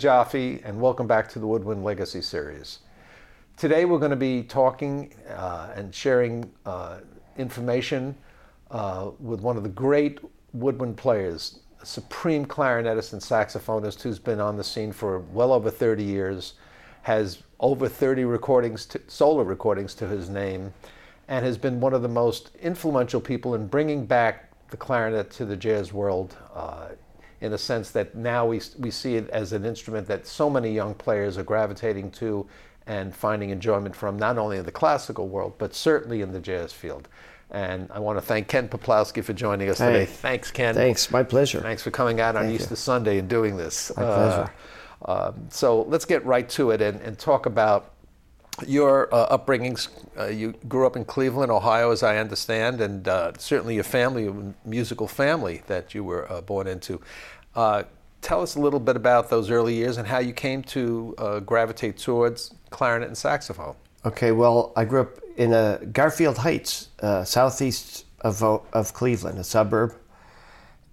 Joffe, and welcome back to the Woodwind Legacy Series. Today we're going to be talking uh, and sharing uh, information uh, with one of the great woodwind players, a supreme clarinetist and saxophonist who's been on the scene for well over 30 years, has over 30 recordings, to, solo recordings to his name, and has been one of the most influential people in bringing back the clarinet to the jazz world uh, in the sense that now we, we see it as an instrument that so many young players are gravitating to and finding enjoyment from, not only in the classical world, but certainly in the jazz field. And I want to thank Ken Peplowski for joining us Hey. today. Thanks, Ken. Thanks, my pleasure. Thanks for coming out on Thank you. Easter Sunday and doing this. My pleasure. Uh, um, so let's get right to it and, and talk about your uh, upbringings. Uh, you grew up in Cleveland, Ohio, as I understand, and uh, certainly your family, a musical family that you were uh, born into. Uh, tell us a little bit about those early years and how you came to uh, gravitate towards clarinet and saxophone. Okay, well, I grew up in Garfield Heights, southeast of, of Cleveland, a suburb.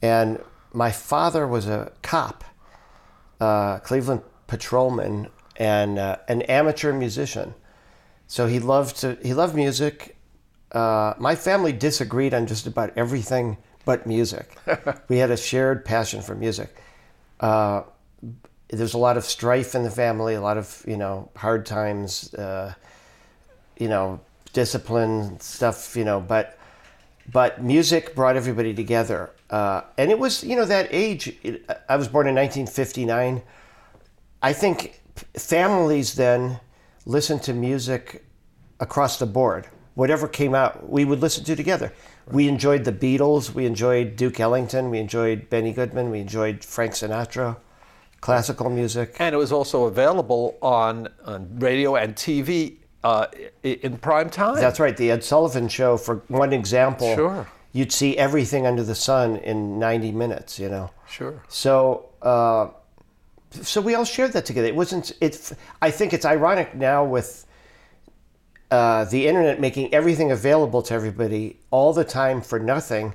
And my father was a cop, Cleveland patrolman, and uh, an amateur musician. So he loved to, he loved music. Uh, my family disagreed on just about everything but music. we had a shared passion for music. Uh, there's a lot of strife in the family, a lot of you know hard times, uh, you know discipline stuff, you know. But but music brought everybody together, uh, and it was you know that age. It, I was born in 1959. I think families then listened to music across the board. Whatever came out, we would listen to together. We enjoyed the Beatles, we enjoyed Duke Ellington, we enjoyed Benny Goodman, we enjoyed Frank Sinatra, classical music. And it was also available on, on radio and TV uh, in prime time. That's right, the Ed Sullivan Show, for one example. Sure. You'd see everything under the sun in 90 minutes, you know. Sure. So, uh, so we all shared that together. It wasn't. It. I think it's ironic now with uh, the internet making everything available to everybody all the time for nothing.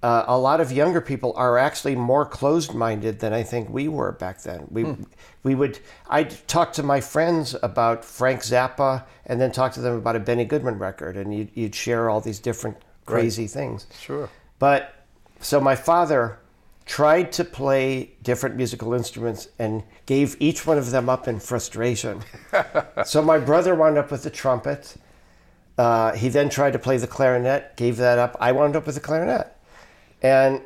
Uh, a lot of younger people are actually more closed-minded than I think we were back then. We we would I'd talk to my friends about Frank Zappa and then talk to them about a Benny Goodman record, and you'd, you'd share all these different crazy things. Sure. But so my father tried to play different musical instruments and gave each one of them up in frustration. so my brother wound up with the trumpet. Uh, he then tried to play the clarinet, gave that up. I wound up with the clarinet. And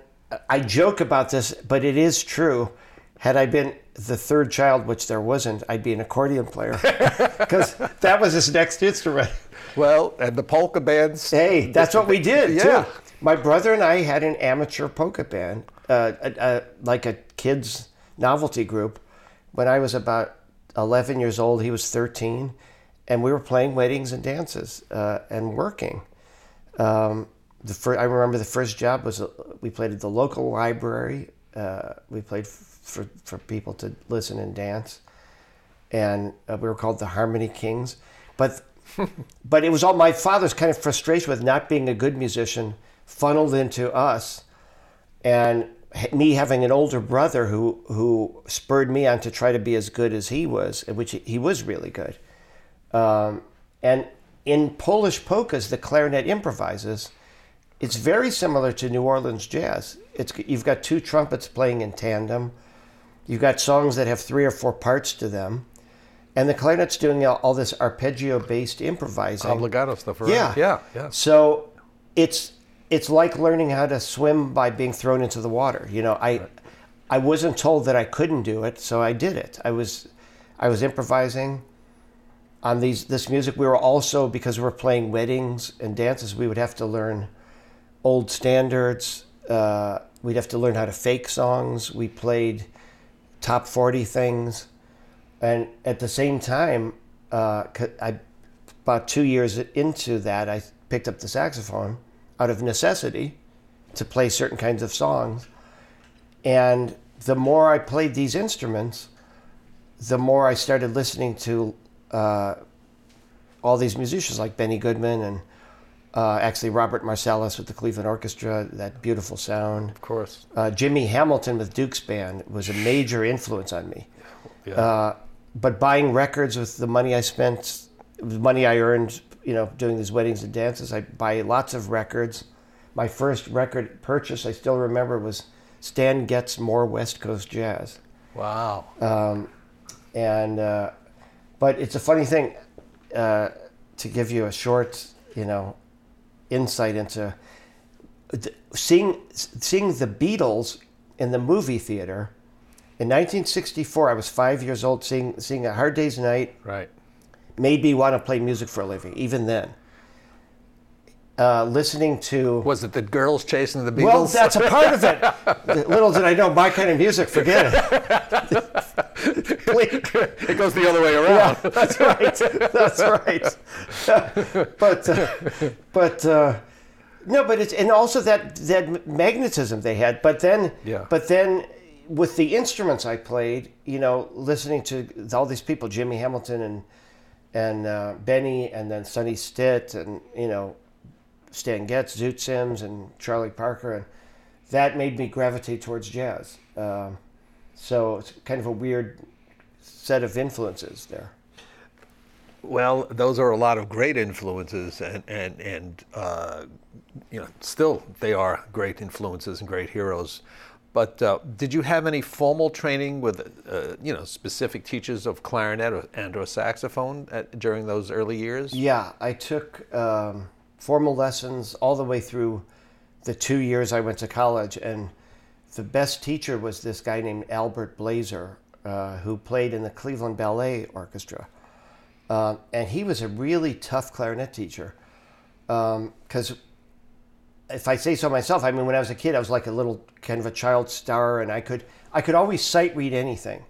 I joke about this, but it is true. Had I been the third child, which there wasn't, I'd be an accordion player because that was his next instrument. Well, and the polka bands. Hey, that's what we did Yeah. too. My brother and I had an amateur polka band, uh, uh, uh, like a kids novelty group. When I was about 11 years old, he was 13, and we were playing weddings and dances uh, and working. Um, the fir- I remember the first job was uh, we played at the local library. Uh, we played f- for for people to listen and dance, and uh, we were called the Harmony Kings. But but it was all my father's kind of frustration with not being a good musician funneled into us, and me having an older brother who who spurred me on to try to be as good as he was, which he, was really good. Um, and in Polish polkas, the clarinet improvises. It's very similar to New Orleans jazz. It's you've got two trumpets playing in tandem. You've got songs that have three or four parts to them, and the clarinet's doing all, all this arpeggio-based improvising. Obligato stuff. Right? Yeah, Yeah. Yeah. So it's it's like learning how to swim by being thrown into the water. You know, I I wasn't told that I couldn't do it, so I did it. I was I was improvising on these this music. We were also because we were playing weddings and dances, we would have to learn old standards. Uh, we'd have to learn how to fake songs. We played top forty things, and at the same time, uh, I about two years into that, I picked up the saxophone out of necessity to play certain kinds of songs. And the more I played these instruments, the more I started listening to uh, all these musicians like Benny Goodman and uh, actually Robert Marcellus with the Cleveland Orchestra, that beautiful sound. Of course. Uh, Jimmy Hamilton with Duke's band was a major influence on me. Yeah. Uh, but buying records with the money I spent, the money I earned, you know, doing these weddings and dances, I buy lots of records. My first record purchase, I still remember, was Stan Getz More West Coast Jazz. wow. And uh, but it's a funny thing uh, to give you a short, you know, insight into th- seeing seeing the Beatles in the movie theater. In 1964, I was five years old. Seeing seeing a Hard Day's Night right. Made me want to play music for a living. Even then, uh, listening to Was it the girls chasing the Beatles? well, that's a part of it. Little did I know my kind of music. Forget it. it goes the other way around. That's right. That's right. but uh, but uh, no, but it's and also that that magnetism they had. But then Yeah. But then with the instruments I played, you know, listening to all these people, Jimmy Hamilton and and uh, Benny, and then Sonny Stitt, and you know, Stan Getz, Zoot Sims, and Charlie Parker, and that made me gravitate towards jazz. Um, so it's kind of a weird set of influences there. Well, those are a lot of great influences, and and and uh, you know, still they are great influences and great heroes. But uh, did you have any formal training with uh, you know specific teachers of clarinet or, and or saxophone at, during those early years? Yeah, I took um, formal lessons all the way through the two years I went to college, and the best teacher was this guy named Albert Blazer, uh, who played in the Cleveland Ballet Orchestra, um, and he was a really tough clarinet teacher. Because if I say so myself, I mean, when I was a kid, I was like a little kind of a child star, and I could I could always sight read anything.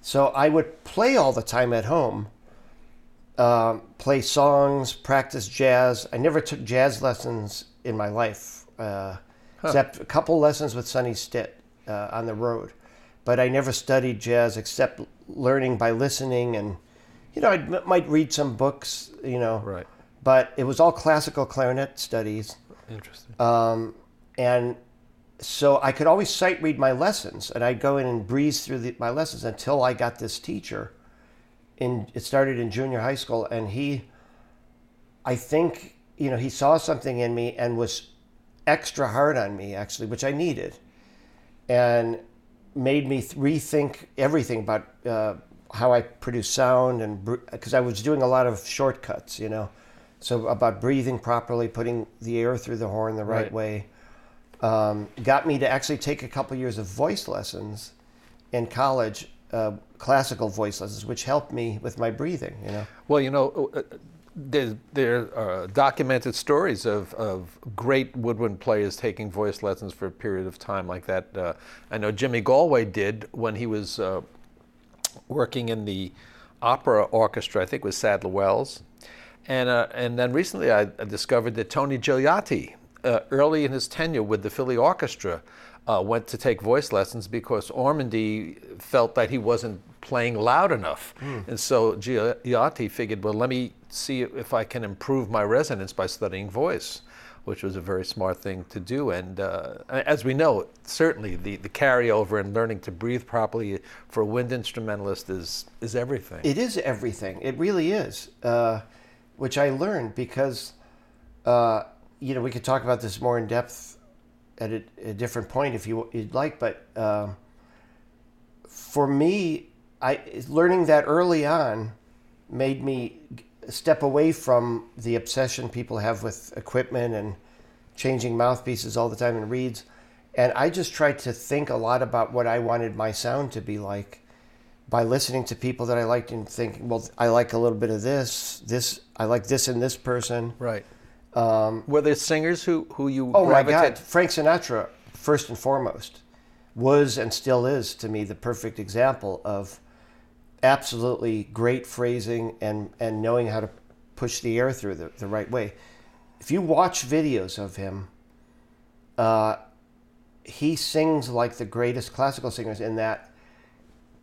So I would play all the time at home, um, play songs, practice jazz. I never took jazz lessons in my life, uh, except a couple lessons with Sonny Stitt uh, on the road. But I never studied jazz except learning by listening, and you know, I m- might read some books, you know. Right. But it was all classical clarinet studies. Interesting. Um, and so I could always sight read my lessons, and I'd go in and breeze through the, my lessons until I got this teacher. In it started in junior high school, and he, I think, you know, he saw something in me and was extra hard on me actually, which I needed, and made me th- rethink everything about uh, how I produce sound and because I was doing a lot of shortcuts, you know. So about breathing properly, putting the air through the horn the right, Right. way, um, got me to actually take a couple years of voice lessons in college, uh, classical voice lessons, which helped me with my breathing. You know, Well, you know, uh, there, there are documented stories of, of great woodwind players taking voice lessons for a period of time like that. Uh, I know Jimmy Galway did when he was uh, working in the opera orchestra, I think it was Sadler Wells. And, uh, and then recently I discovered that Tony Gigliotti, uh, early in his tenure with the Philly Orchestra, uh, went to take voice lessons because Ormandy felt that he wasn't playing loud enough. And so Gigliotti figured, well, let me see if I can improve my resonance by studying voice, which was a very smart thing to do. And uh, as we know, certainly the, the carryover and learning to breathe properly for a wind instrumentalist is, is everything. it is everything. It really is, uh, which I learned because, uh, you know, we could talk about this more in depth at a, a different point if you, you'd like. But um for me, I learning that early on made me step away from the obsession people have with equipment and changing mouthpieces all the time and reeds. And I just tried to think a lot about what I wanted my sound to be like by listening to people that I liked and thinking, well, I like a little bit of this, this, I like this in this person. right. Were there singers who, who you Oh my? God, Frank Sinatra, first and foremost, was and still is to me the perfect example of absolutely great phrasing and, and knowing how to push the air through the, the right way. If you watch videos of him, uh, he sings like the greatest classical singers in that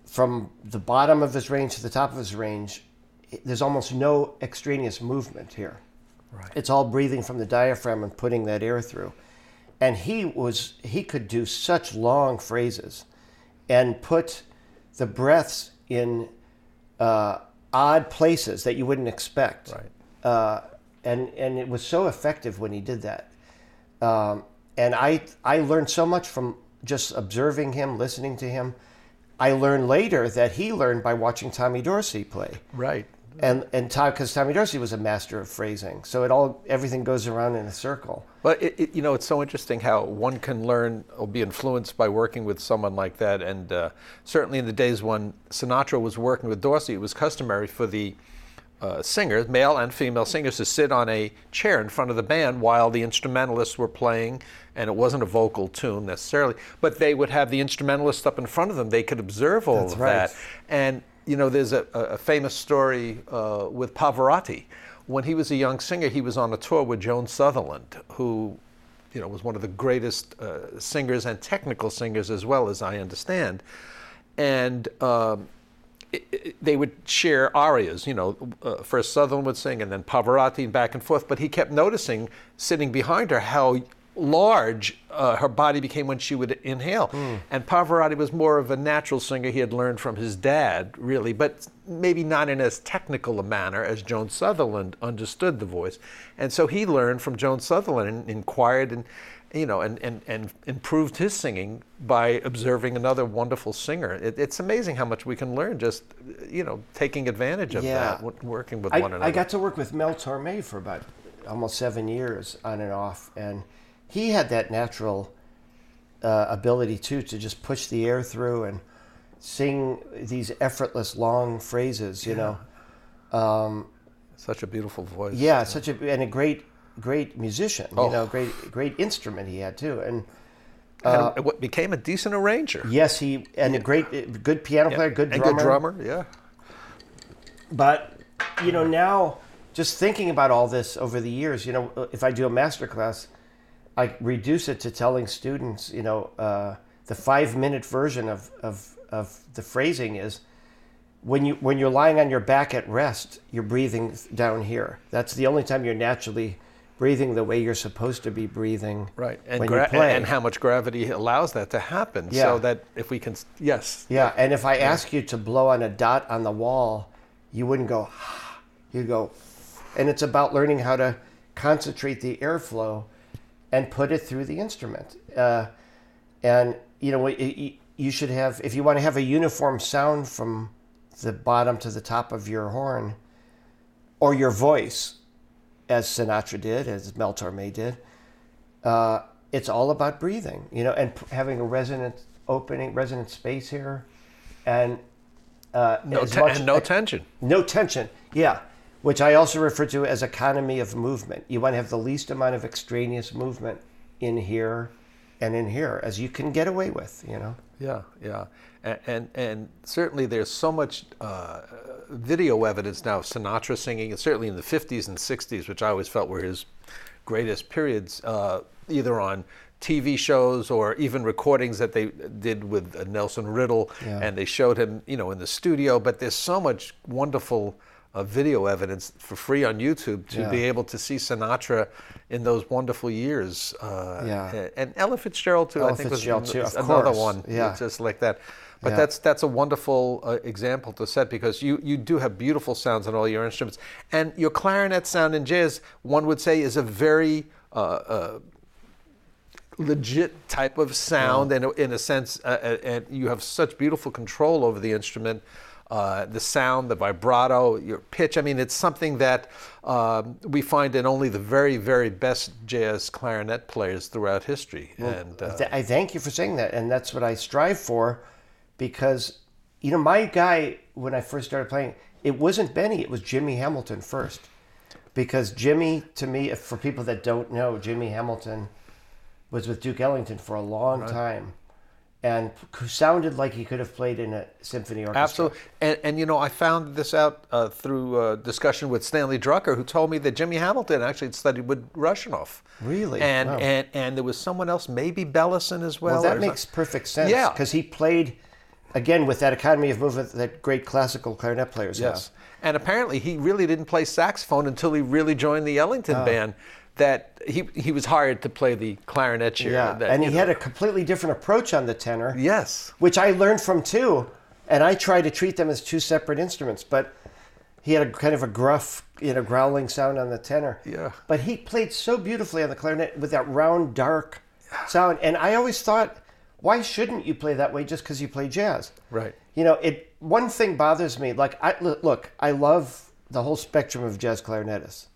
from the bottom of his range to the top of his range, there's almost no extraneous movement here. Right. It's all breathing from the diaphragm and putting that air through. And he was he could do such long phrases and put the breaths in uh, odd places that you wouldn't expect. Right. Uh, and and it was so effective when he did that. Um, and I I learned so much from just observing him, listening to him. I learned later that he learned by watching Tommy Dorsey play. Right. And and because Tommy Dorsey was a master of phrasing, so it all everything goes around in a circle. But it, it, you know, it's so interesting how one can learn or be influenced by working with someone like that. And uh, certainly in the days when Sinatra was working with Dorsey, it was customary for the uh, singers, male and female singers, to sit on a chair in front of the band while the instrumentalists were playing. And it wasn't a vocal tune necessarily, but they would have the instrumentalists up in front of them. They could observe all That's of right. that. And you know, there's a, a famous story uh, with Pavarotti. When he was a young singer, he was on a tour with Joan Sutherland, who, you know, was one of the greatest uh, singers and technical singers as well, as I understand. And um, it, it, they would share arias. You know, uh, first Sutherland would sing, and then Pavarotti, and back and forth. But he kept noticing, sitting behind her, how large uh, her body became when she would inhale. And Pavarotti was more of a natural singer. He had learned from his dad, really, but maybe not in as technical a manner as Joan Sutherland understood the voice. And so he learned from Joan Sutherland and inquired and you know, and, and, and improved his singing by observing another wonderful singer. It, it's amazing how much we can learn just, you know, taking advantage of Yeah. that, working with I, one another. I got to work with Mel Torme for about almost seven years on and off, and he had that natural uh, ability too to just push the air through and sing these effortless long phrases. You know, Such a beautiful voice. yeah, such a and a great great musician. Oh. You know, great great instrument he had too, and. And it- um, what became a decent arranger. Yes, he and a great, uh, good piano player, good and drummer. good drummer, yeah. But you know, now just thinking about all this over the years, you know, uh, if I do a master class, I reduce it to telling students, you know, uh, the five minute version of, of, of the phrasing is when you when you're lying on your back at rest, you're breathing down here. That's the only time you're naturally breathing the way you're supposed to be breathing. Right, and gra- and how much gravity allows that to happen. Yeah. So that if we can, yes, Yeah, and if I ask you to blow on a dot on the wall, you wouldn't go, you go, and it's about learning how to concentrate the airflow and put it through the instrument. Uh, and you know, you should have if you want to have a uniform sound from the bottom to the top of your horn, or your voice, as Sinatra did, as Mel Torme did. Uh, it's all about breathing, you know, and p- having a resonant opening, resonant space here, and uh, no, as te- much- and no tension. no tension. Yeah, which I also refer to as economy of movement. You want to have the least amount of extraneous movement in here and in here as you can get away with. You know. Yeah, yeah, and and, and certainly there's so much uh, video evidence now of Sinatra singing, and certainly in the 50s and 60s, which I always felt were his greatest periods, uh, either on TV shows or even recordings that they did with uh, Nelson Riddle, Yeah. and they showed him, you know, in the studio. But there's so much wonderful. Uh, video evidence for free on YouTube to Yeah. be able to see Sinatra in those wonderful years. Uh, Yeah. and- Ella Fitzgerald too. Ella I think Fitzgerald, was too, of another course. one Yeah. just like that. But Yeah. that's that's a wonderful uh, example to set because you you do have beautiful sounds on all your instruments, and your clarinet sound in jazz, one would say, is a very uh, uh, legit type of sound, and in a sense, uh, uh, and you have such beautiful control over the instrument. Uh, the sound, the vibrato, your pitch. I mean, it's something that um, we find in only the very, very best jazz clarinet players throughout history. and uh, Th- I thank you for saying that, and that's what I strive for, because you know my guy when I first started playing, it wasn't Benny, it was Jimmy Hamilton first, because Jimmy to me, if- for people that don't know, Jimmy Hamilton was with Duke Ellington for a long time, and sounded like he could have played in a symphony orchestra. Absolutely. And, and you know, I found this out uh, through uh, discussion with Stanley Drucker, who told me that Jimmy Hamilton actually studied with Russianoff. Really? And, Wow. and, and there was someone else, maybe Bellison as well. Well, that makes perfect sense. Yeah. because he played again with that economy of movement that great classical clarinet players have. Yes. And apparently, he really didn't play saxophone until he really joined the Ellington Oh. band. That he, he was hired to play the clarinet chair. Yeah, that, and he know- had a completely different approach on the tenor. Yes. which I learned from too. And I try to treat them as two separate instruments, but he had a kind of a gruff, you know, growling sound on the tenor. Yeah. But he played so beautifully on the clarinet with that round, dark sound. And I always thought, why shouldn't you play that way just because you play jazz? Right. You know, it. One thing bothers me. Like, I look, I love the whole spectrum of jazz clarinetists.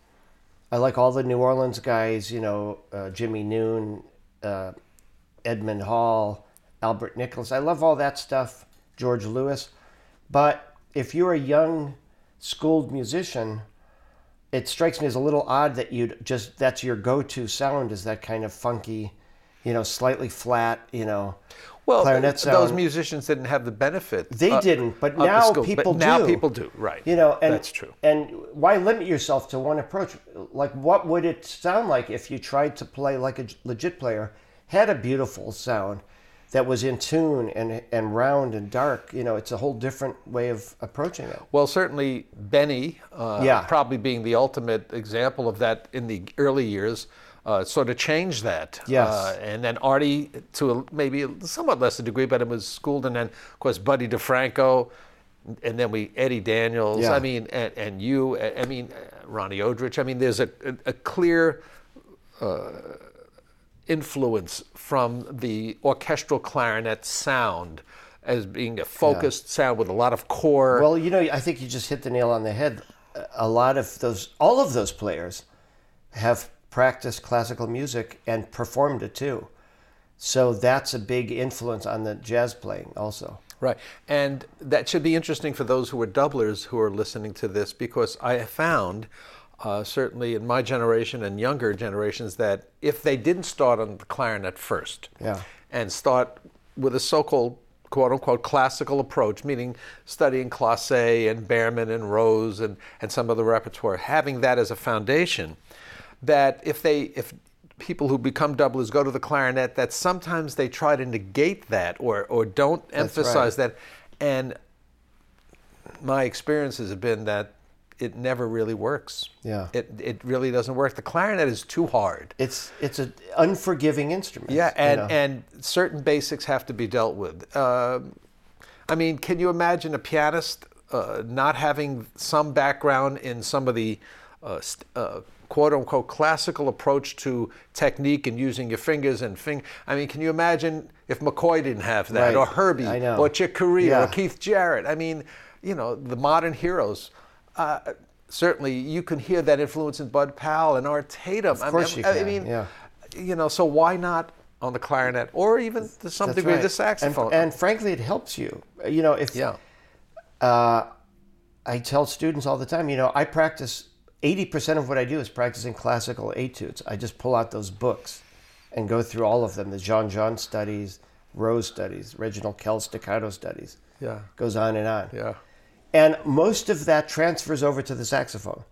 I like all the New Orleans guys. You know, uh, Jimmie Noone, uh, Edmond Hall, Albert Nicholas. I love all that stuff. George Lewis. But if you're a young, schooled musician, it strikes me as a little odd that you'd just that's your go-to sound is that kind of funky, you know, slightly flat, you know, Well, clarinet th- those musicians didn't have the benefit. They uh, didn't, but now people but now do. people do. Right. You know, and that's true. And why limit yourself to one approach? Like, what would it sound like if you tried to play like a legit player, had a beautiful sound that was in tune and and round and dark? You know, it's a whole different way of approaching it. Well, certainly Benny, uh, Yeah. probably being the ultimate example of that in the early years, uh, sort of changed that. Yes. Uh, and then Artie, to a, maybe a somewhat lesser degree, but it was schooled, and then of course Buddy DeFranco, and then we Eddie Daniels. Yeah. I mean, and, and you. I mean, uh, Ronnie Odrich. I mean, there's a, a, a clear influence from the orchestral clarinet sound as being a focused sound with a lot of core. Well, you know, I think you just hit the nail on the head. A lot of those, all of those players have practiced classical music and performed it too. So that's a big influence on the jazz playing also. Right. And that should be interesting for those who are doublers who are listening to this because I have found, uh, certainly in my generation and younger generations, that if they didn't start on the clarinet first Yeah. and start with a so called quote unquote classical approach, meaning studying Klosé and Baermann and Rose and, and some of the repertoire, having that as a foundation, that if they, if people who become doublers go to the clarinet, that sometimes they try to negate that or, or don't emphasize that. And my experiences have been that it never really works. Yeah. It, it really doesn't work. The clarinet is too hard. It's it's an unforgiving instrument. Yeah, you and, know. and certain basics have to be dealt with. Um I mean, can you imagine a pianist uh, not having some background in some of the uh, st- uh, quote unquote classical approach to technique and using your fingers and fing? I mean, can you imagine if McCoy didn't have that, Right. or Herbie, or Chick Corea, Yeah. or Keith Jarrett? I mean, you know, the modern heroes. Uh, certainly, you can hear that influence in Bud Powell and Art Tatum. Of course you I can, mean, yeah. you know, so why not on the clarinet or even to some That's degree right. the saxophone? And, and frankly, it helps you. You know, if yeah, I tell students all the time, you know, I practice 80% of what I do is practicing classical etudes. I just pull out those books and go through all of them the Jeanjean studies, Rose studies, Reginald Kell staccato studies. yeah, Goes on and on. yeah. And most of that transfers over to the saxophone,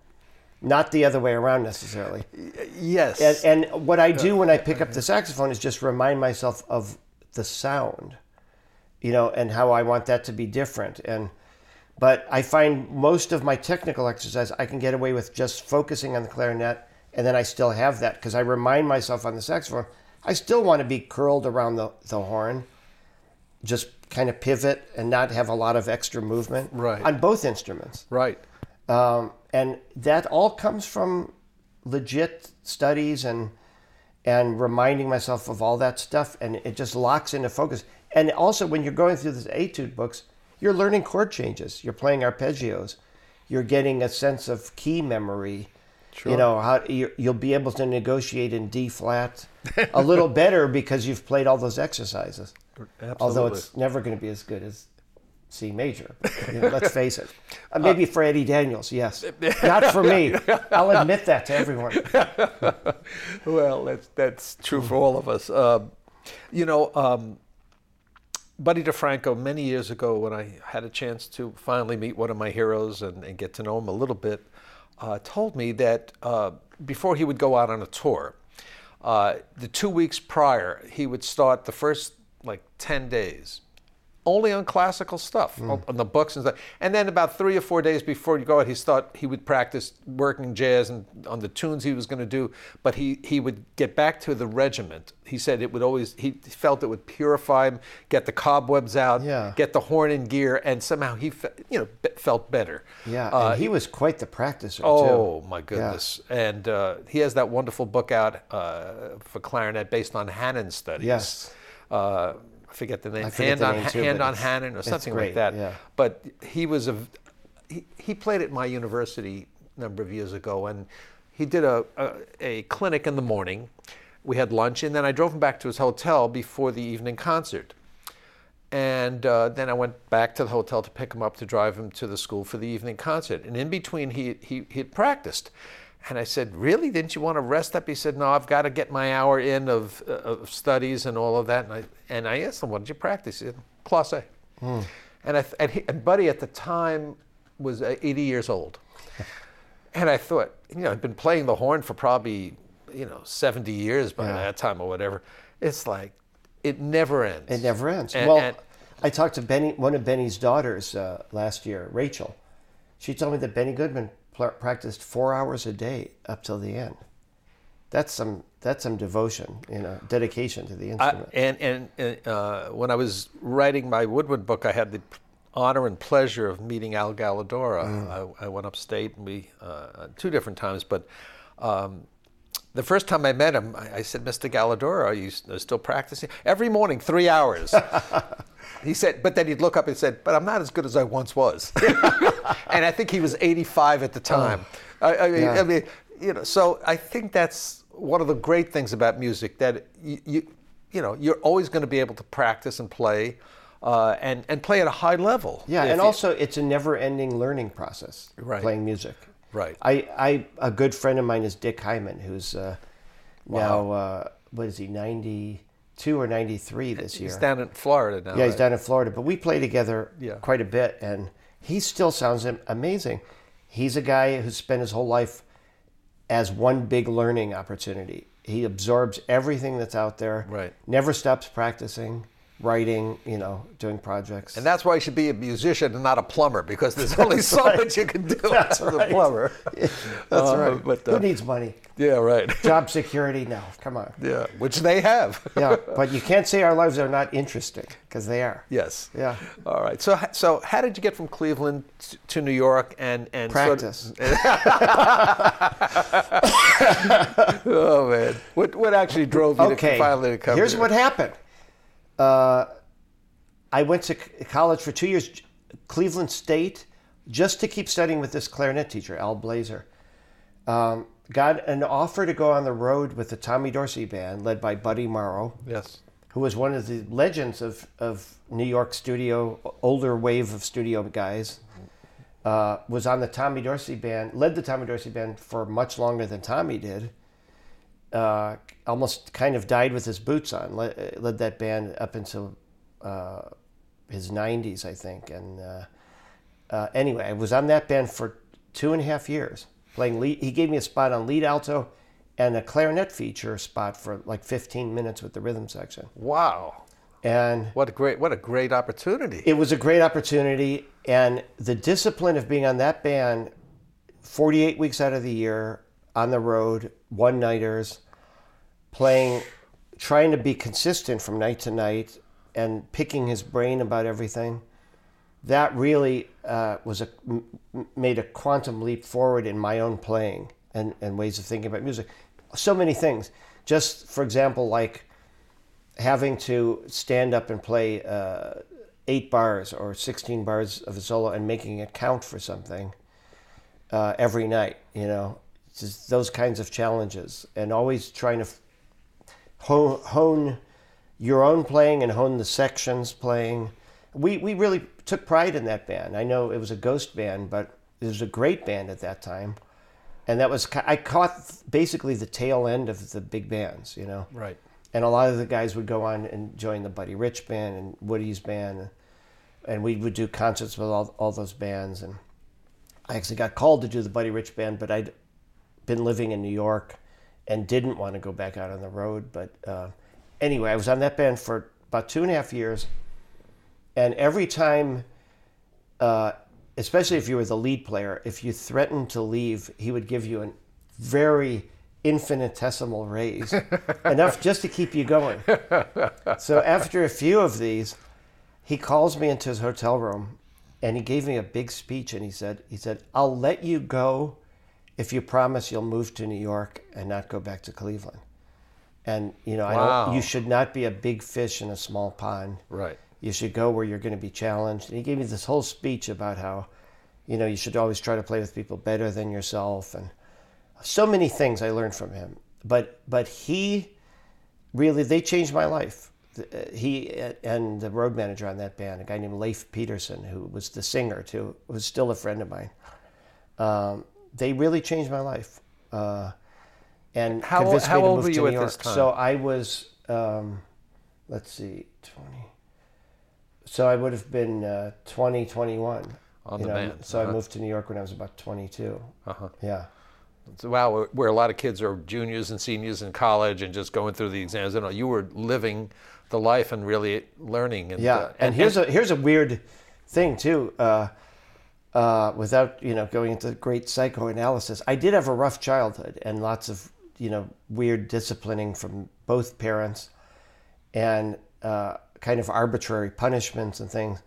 not the other way around necessarily. Yes. And, and what I do when I pick up the saxophone is just remind myself of the sound, you know, and how I want that to be different. And but I find most of my technical exercise I can get away with just focusing on the clarinet, and then I still have that because I remind myself on the saxophone. I still want to be curled around the, the horn, just kind of pivot and not have a lot of extra movement Right. on both instruments. right. Um, and that all comes from legit studies and and reminding myself of all that stuff, and it just locks into focus. And also, when you're going through the etude books, you're learning chord changes. You're playing arpeggios. You're getting a sense of key memory. You know how you- you'll be able to negotiate in D flat a little better because you've played all those exercises. Although it's never going to be as good as C major. You know, let's face it. Uh, maybe for Eddie Daniels, yes. Not for me. I'll admit that to everyone. Well, that's that's true for all of us. Um, you know, um, Buddy DeFranco, many years ago, when I had a chance to finally meet one of my heroes and, and get to know him a little bit, uh, told me that uh, before he would go out on a tour, uh, the two weeks prior, he would start the first like 10 days only on classical stuff, on, on the books and stuff. And then about three or four days before you go out, he thought he would practice working jazz and on the tunes he was going to do. But he, he would get back to the regiment. He said it would always, he felt it would purify him, get the cobwebs out, Yeah. get the horn in gear, and somehow he, fe- you know, be- felt better. Yeah, Uh, he was quite the practicer Oh too. my goodness! And uh, he has that wonderful book out uh, for clarinet based on Hanon studies. Yes. Uh, I forget the name. forget Hand the on name too, Hand on it's- Hanon or something great, like that. yeah. But he was a he, he played at my university a number of years ago, and he did a, a a clinic in the morning. We had lunch, and then I drove him back to his hotel before the evening concert. And uh, then I went back to the hotel to pick him up to drive him to the school for the evening concert. And in between, he, he, he had practiced. And I said, Really? Didn't you want to rest up? He said, No, I've got to get my hour in of, uh, of studies and all of that. And I, and I asked him, What did you practice? He said, Klosé. And, I, and, he, and Buddy at the time was uh, 80 years old. And I thought, you know, I'd been playing the horn for probably, you know, 70 years by Yeah. that time or whatever. It's like, it never ends. It never ends. And- well, and- I talked to Benny, one of Benny's daughters uh, last year, Rachel. She told me that Benny Goodman practiced four hours a day up till the end. That's some that's some devotion, you know, dedication to the instrument. and and, and uh, when I was writing my Woodwind book, I had the honor and pleasure of meeting Al Gallodoro. Mm. I, I went upstate and we uh, two different times, but um, the first time I met him, I, I said, "Mr. Gallodoro, are you still practicing every morning, three hours?" he said, but then he'd look up and said, "But I'm not as good as I once was." and I think he was 85 at the time. I, I, mean, Yeah. I mean, you know, so I think that's one of the great things about music that you, you, you know, you're always going to be able to practice and play, uh, and and play at a high level. yeah, and you- also it's a never-ending learning process. Right. Playing music. Right. I, I a good friend of mine is Dick Hyman, who's uh, now uh, what is he, ninety-two or ninety-three this year? he's down in Florida now. Yeah, he's right? down in Florida, but we play together Yeah. quite a bit, and he still sounds amazing. He's a guy who spent his whole life as one big learning opportunity. He absorbs everything that's out there. Right. Never stops practicing, writing, you know, doing projects. And that's why you should be a musician and not a plumber because there's only so much you can do as a right. plumber. that's Uh, right. but, uh, Who needs money? Yeah, right. Job security? No, come on. Yeah, which they have. Yeah, but you can't say our lives are not interesting because they are. Yes. Yeah. All right. So, so how did you get from Cleveland to New York and and sort of- Practice. oh man, what what actually drove you okay. to finally to come Here's here? what happened. Uh, I went to college for two years, Cleveland State, just to keep studying with this clarinet teacher, Al Blazer. Um, got an offer to go on the road with the Tommy Dorsey band, led by Buddy Morrow, Yes. who was one of the legends of, of New York studio, older wave of studio guys. Uh, was on the Tommy Dorsey band, led the Tommy Dorsey band for much longer than Tommy did. Uh, almost kind of died with his boots on. Led, led that band up until uh, his 90s, I think. And uh, uh, anyway, I was on that band for two and a half years playing lead. He gave me a spot on lead alto and a clarinet feature spot for like 15 minutes with the rhythm section. Wow. And What a great what a great opportunity. it was a great opportunity. And the discipline of being on that band 48 weeks out of the year on the road, one nighters, playing, trying to be consistent from night to night and picking his brain about everything. That really uh, was a m- made a quantum leap forward in my own playing and, and ways of thinking about music. So many things. Just for example, like having to stand up and play uh, eight bars or 16 bars of a solo and making it count for something uh, every night, you know, just those kinds of challenges and always trying to hone, hone your own playing and hone the sections playing. We, we really took pride in that band. I know it was a ghost band, but it was a great band at that time. And that was, I caught basically the tail end of the big bands, you know Right. and a lot of the guys would go on and join the Buddy Rich band and Woody's band, and we would do concerts with all, all those bands. And I actually got called to do the Buddy Rich band, but I'd been living in New York and didn't want to go back out on the road. But uh, anyway, I was on that band for about two and a half years, And every time, uh, especially if you were the lead player, if you threatened to leave, he would give you a very infinitesimal raise, enough just to keep you going. So after a few of these, he calls me into his hotel room and he gave me a big speech and he said he said I'll let you go if you promise you'll move to New York and not go back to Cleveland. And you know, I don't, you should not be a big fish in a small pond. Right. You should go where you're going to be challenged. And he gave me this whole speech about how, you know, you should always try to play with people better than yourself, and so many things I learned from him. But but he really they changed my life. Uh, He and the road manager on that band, a guy named Leif Peterson, who was the singer too, was still a friend of mine. Um, they really changed my life. Uh, and How- convinced how old were you New at York. this time? So I was, um, let's see, 20. So I would have been uh, 20, 21. On the know, band, So uh-huh. I moved to New York when I was about 22. Uh-huh. Yeah. So, wow, where- a lot of kids are juniors and seniors in college and just going through the exams. You know, you were living the life and really learning. And, Yeah, uh, and, here's a here's a weird thing too. Uh, uh, without you know going into great psychoanalysis, I did have a rough childhood and lots of you know weird disciplining from both parents, and uh, kind of arbitrary punishments and things.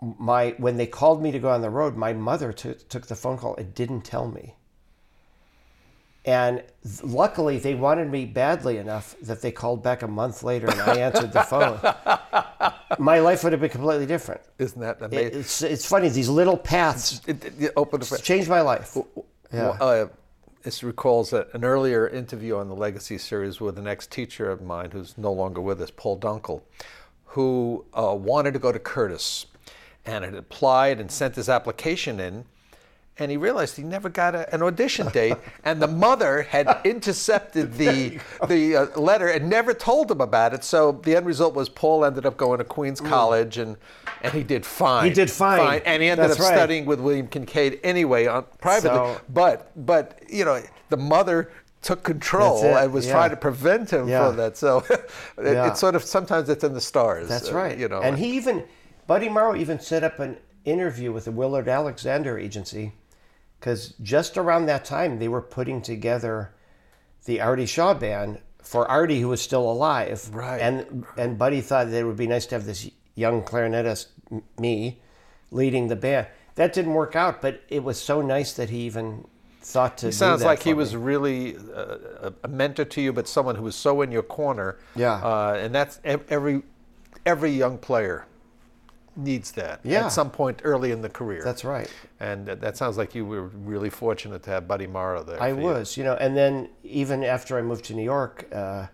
My when they called me to go on the road, my mother t- took the phone call and didn't tell me. And luckily, they wanted me badly enough that they called back a month later and I answered the phone. My life would have been completely different. Isn't that It- amazing? It's, it's funny, these little paths It, it, it a, changed my life. Yeah. Uh, this recalls a, an earlier interview on the Legacy series with an ex-teacher of mine who's no longer with us, Paul Dunkel, who uh, wanted to go to Curtis and had applied and sent his application in. And he realized he never got a, an audition date, and the mother had intercepted the the uh, letter and never told him about it. So the end result was Paul ended up going to Queens College, and and he did fine. Mm. He did fine. and he ended That's up right. studying with William Kincaid anyway on privately. So- but but you know the mother took control and was yeah. trying to prevent him Yeah. from that. So it, Yeah. it's sort of sometimes it's in the stars. That's uh, right. You know, and he even, Buddy Morrow even set up an interview with the Willard Alexander Agency, because just around that time they were putting together the Artie Shaw band for Artie, who was still alive. Right. And and Buddy thought that it would be nice to have this young clarinetist, me, leading the band. That didn't work out, but it was so nice that he even thought to. He sounds like he for was really uh, a a mentor to you, but someone who was so in your corner. Yeah. Uh, and that's every every young player needs that Yeah. at some point early in the career. That's right. and that, that sounds like you were really fortunate to have Buddy Morrow there. I for you. was, you know, and then even after I moved to New York, uh,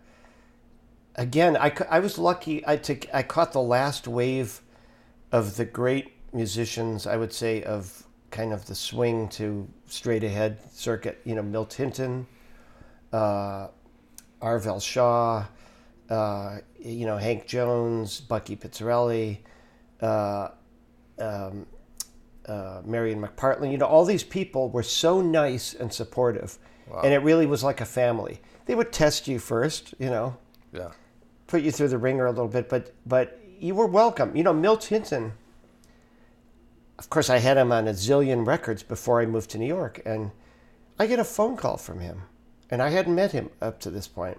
again, I, I was lucky. I took I caught the last wave of the great musicians. I would say of kind of the swing to straight ahead circuit. You know, Milt Hinton, uh, Arvell Shaw, uh, you know, Hank Jones, Bucky Pizzarelli. Uh, um, uh, Marian McPartland, you know, all these people were so nice and supportive. And it really was like a family. They would test you first, you know, Yeah. put you through the ringer a little bit, but but you were welcome. You know, Milt Hinton, of course, I had him on a zillion records before I moved to New York. And I get a phone call from him. And I hadn't met him up to this point.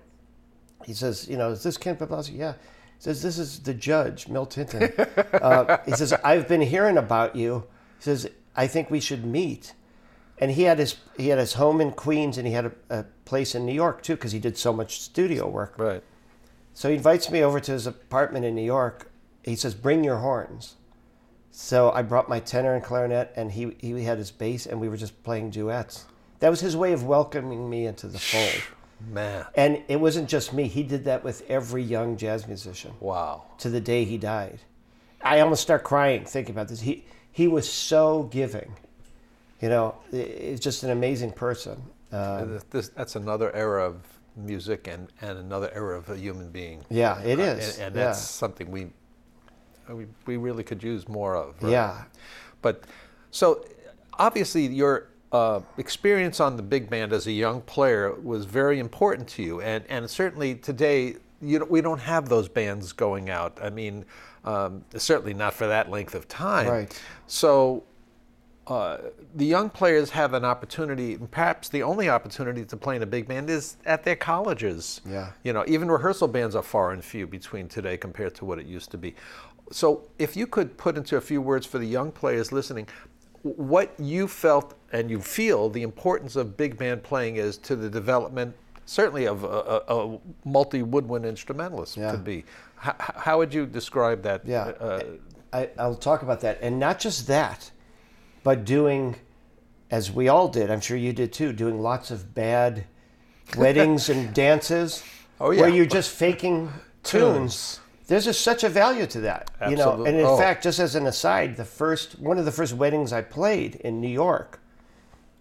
He says, you know, is this Ken Peplowski? Yeah. He says, this is the judge, Milt Hinton. uh, he says, I've been hearing about you. He says, I think we should meet. And he had his he had his home in Queens, and he had a, a place in New York too, because he did so much studio work. Right. So he invites me over to his apartment in New York. He says, "Bring your horns." So I brought my tenor and clarinet, and he he had his bass, and we were just playing duets. That was his way of welcoming me into the fold. Man. And it wasn't just me. He did that with every young jazz musician Wow. to the day he died. I almost start crying thinking about this. He he was so giving. You know, it's just an amazing person. Uh, This- that's another era of music and, and another era of a human being. yeah, it is. Uh, is. and, and yeah. that's something we, we we really could use more of. right? yeah. But so obviously your uh, experience on the big band as a young player was very important to you, and and certainly today you know, we don't have those bands going out. I mean, um, certainly not for that length of time. Right. So uh, the young players have an opportunity, perhaps the only opportunity to play in a big band is at their colleges. Yeah. You know, even rehearsal bands are far and few between today compared to what it used to be. So if you could put into a few words for the young players listening, what you felt and you feel the importance of big band playing is to the development, certainly of a, a, a multi woodwind instrumentalist Yeah. could be. H- how would you describe that? Yeah. Uh, I, I'll talk about that. And not just that, but doing, as we all did, I'm sure you did too, doing lots of bad weddings and dances Oh, yeah. where you're just faking tunes. Tunes. There's just such a value to that, you know. And in oh. fact, just as an aside, the first one of the first weddings I played in New York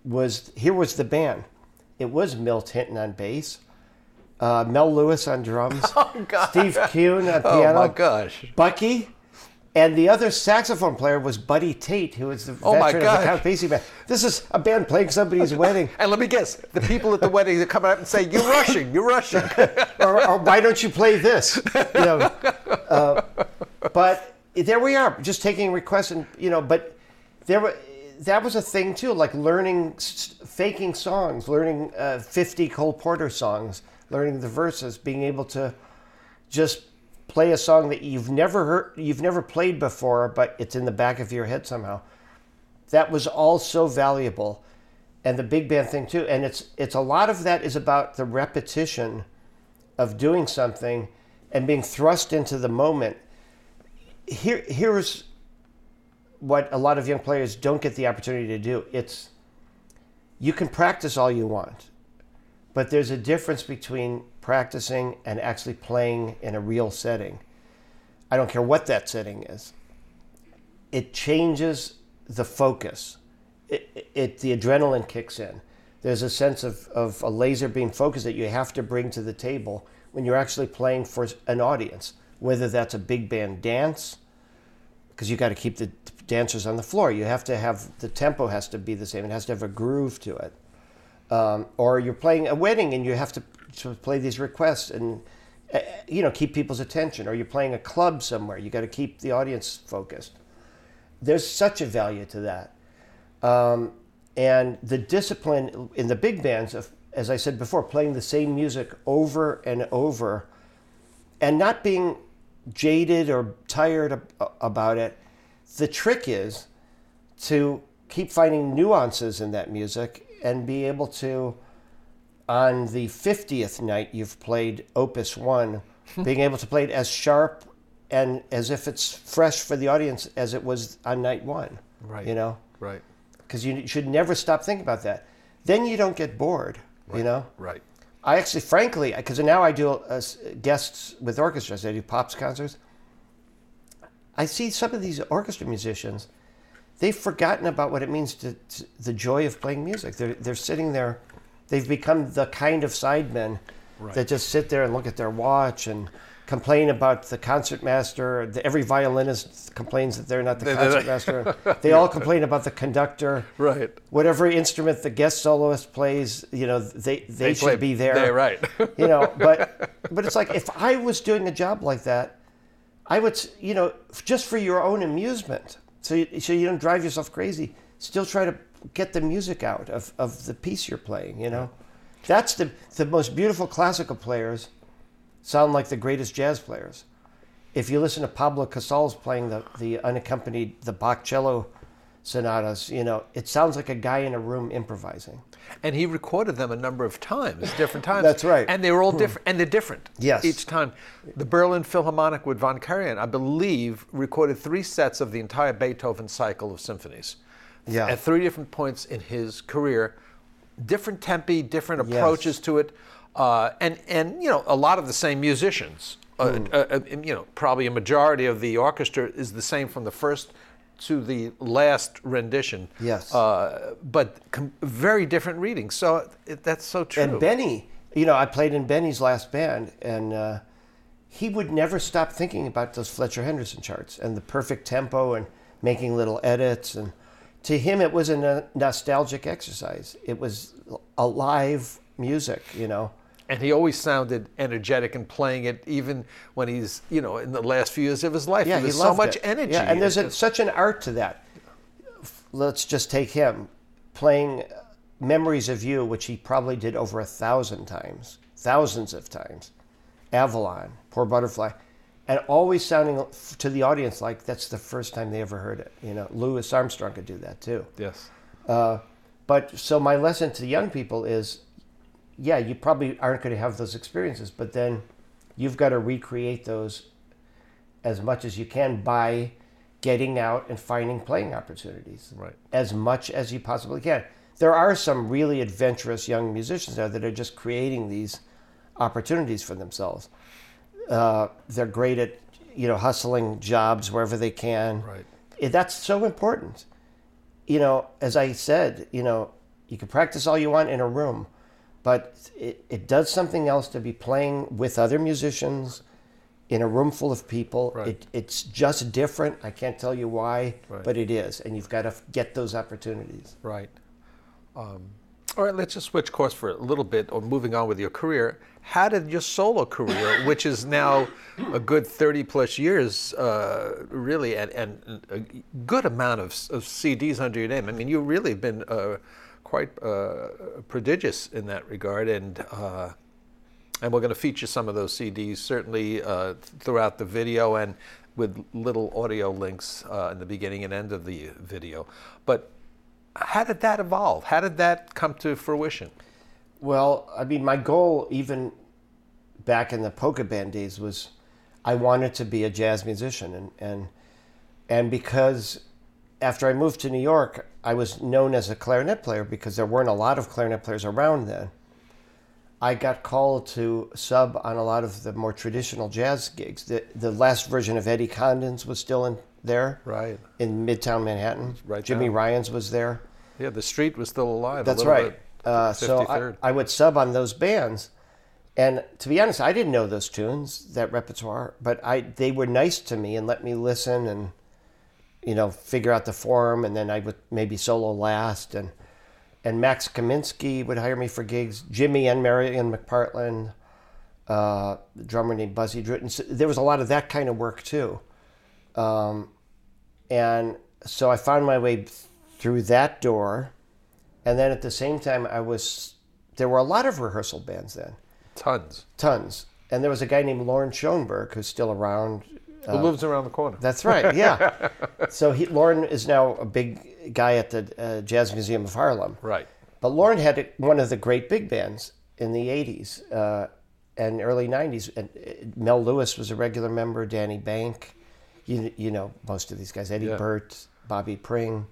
was here was the band. It was Milt Hinton on bass, uh, Mel Lewis on drums, Steve Kuhn on piano, oh my gosh. Bucky, and the other saxophone player was Buddy Tate, who was the Oh, veteran of the Count Basie band. This is a band playing somebody's wedding. And let me guess, the people at the wedding that come up and say, "You're rushing, you're rushing." or, or why don't you play this? You know, uh, but there we are, just taking requests, and you know, but there were that was a thing too, like learning, faking songs, learning uh, fifty Cole Porter songs, learning the verses, being able to just play a song that you've never heard, you've never played before, but it's in the back of your head somehow. That was all so valuable, and the big band thing too. And it's it's a lot of that is about the repetition of doing something and being thrust into the moment. Here, here's what a lot of young players don't get the opportunity to do. It's you can practice all you want, but there's a difference between practicing and actually playing in a real setting. I don't care what that setting is. It changes the focus. It, it, the adrenaline kicks in. There's a sense of, of a laser beam focus that you have to bring to the table when you're actually playing for an audience, whether that's a big band dance, because you got to keep the dancers on the floor. You have to have the tempo has to be the same. It has to have a groove to it. Um, or you're playing a wedding and you have to, to play these requests and uh, you know keep people's attention. Or you're playing a club somewhere. You got to keep the audience focused. There's such a value to that. Um, and the discipline in the big bands of, as I said before, playing the same music over and over, and not being jaded or tired ab- about it. The trick is to keep finding nuances in that music and be able to, on the 50th night you've played Opus 1, being able to play it as sharp and as if it's fresh for the audience as it was on night one. Right. You know? right, Because you should never stop thinking about that. Then you don't get bored, you know? right. I actually, frankly, because now I do uh, guests with orchestras. I do pops concerts. I see some of these orchestra musicians. They've forgotten about what it means to, to the joy of playing music. They're they're sitting there. They've become the kind of sidemen that just sit there and look at their watch and complain about the concertmaster. The, every violinist complains that they're not the concertmaster. they all complain about the conductor Right. whatever instrument the guest soloist plays, you know, they they, should play- be there. They're right. you know, but but it's like if I was doing a job like that, I would, you know, just for your own amusement, so you, so you don't drive yourself crazy. Still try to get the music out of, of the piece you're playing. You know, that's the the most beautiful classical players sound like the greatest jazz players. If you listen to Pablo Casals playing the the unaccompanied the Bach cello sonatas, you know, it sounds like a guy in a room improvising. and he recorded them a number of times, different times. That's right. And they were all hmm. different, and they're different. Yes. Each time, the Berlin Philharmonic with von Karajan, I believe, recorded three sets of the entire Beethoven cycle of symphonies. Yeah. At three different points in his career, different tempi, different Yes. approaches to it, uh, and and you know a lot of the same musicians. Hmm. uh, uh, you know, probably a majority of the orchestra is the same from the first to the last rendition. Yes. Uh, but com- very different readings. So it, that's so true. And Benny, you know, I played in Benny's last band, and uh, he would never stop thinking about those Fletcher Henderson charts and the perfect tempo and making little edits. And to him, it was a nostalgic exercise. It was alive music, you know. and he always sounded energetic and playing it even when he's you know in the last few years of his life Yeah, there he loved so much it. energy Yeah, and there's a, such an art to that. Let's just take him playing "Memories of You," which he probably did over a thousand times, thousands of times. Avalon, Poor Butterfly, and always sounding to the audience like that's the first time they ever heard it. You know, Louis Armstrong could do that too. yes Uh, but so my lesson to young people is, yeah, you probably aren't going to have those experiences, but then you've got to recreate those as much as you can by getting out and finding playing opportunities right as much as you possibly can. There are some really adventurous young musicians out there that are just creating these opportunities for themselves. Uh, they're great at you know hustling jobs wherever they can. right Eh, That's so important. You know, as I said, you know, you can practice all you want in a room, but it, it does something else to be playing with other musicians in a room full of people. Right. It, it's just different. I can't tell you why, Right. but it is, and you've got to get those opportunities. Right. Um, all right, let's just switch course for a little bit or moving on with your career. How did your solo career, which is now a good 30 plus years, uh, really, and, and a good amount of, of CDs under your name? I mean, you've really been uh, quite uh, prodigious in that regard. And, uh, and we're going to feature some of those CDs certainly uh, throughout the video and with little audio links uh, in the beginning and end of the video. But how did that evolve? How did that come to fruition? Well, I mean, my goal, even back in the polka band days, was I wanted to be a jazz musician, and and and because after I moved to New York, I was known as a clarinet player because there weren't a lot of clarinet players around then. I got called to sub on a lot of the more traditional jazz gigs. The the last version of Eddie Condon's was still in there Right. in Midtown Manhattan. Right Jimmy down. Ryan's was there. Yeah, the street was still alive. That's right. bit. Uh, so I, I would sub on those bands, and to be honest, I didn't know those tunes, that repertoire, but I they were nice to me and let me listen and you know figure out the form, and then I would maybe solo last, and and Max Kaminsky would hire me for gigs. Jimmy and Marian McPartland, uh, the drummer named Buzzy Drootin. So there was a lot of that kind of work too. Um, and so I found my way through that door. And then at the same time, I was, there were a lot of rehearsal bands then, Tons. tons. And there was a guy named Loren Schoenberg who's still around. Who lives around the corner? That's right, yeah. so he, Loren is now a big guy at the uh, Jazz Museum of Harlem. right. But Loren had one of the great big bands in the 80s uh, and early 90s. And uh, Mel Lewis was a regular member, Danny Bank, you, you know, most of these guys, Eddie Yeah. Bert, Bobby Pring,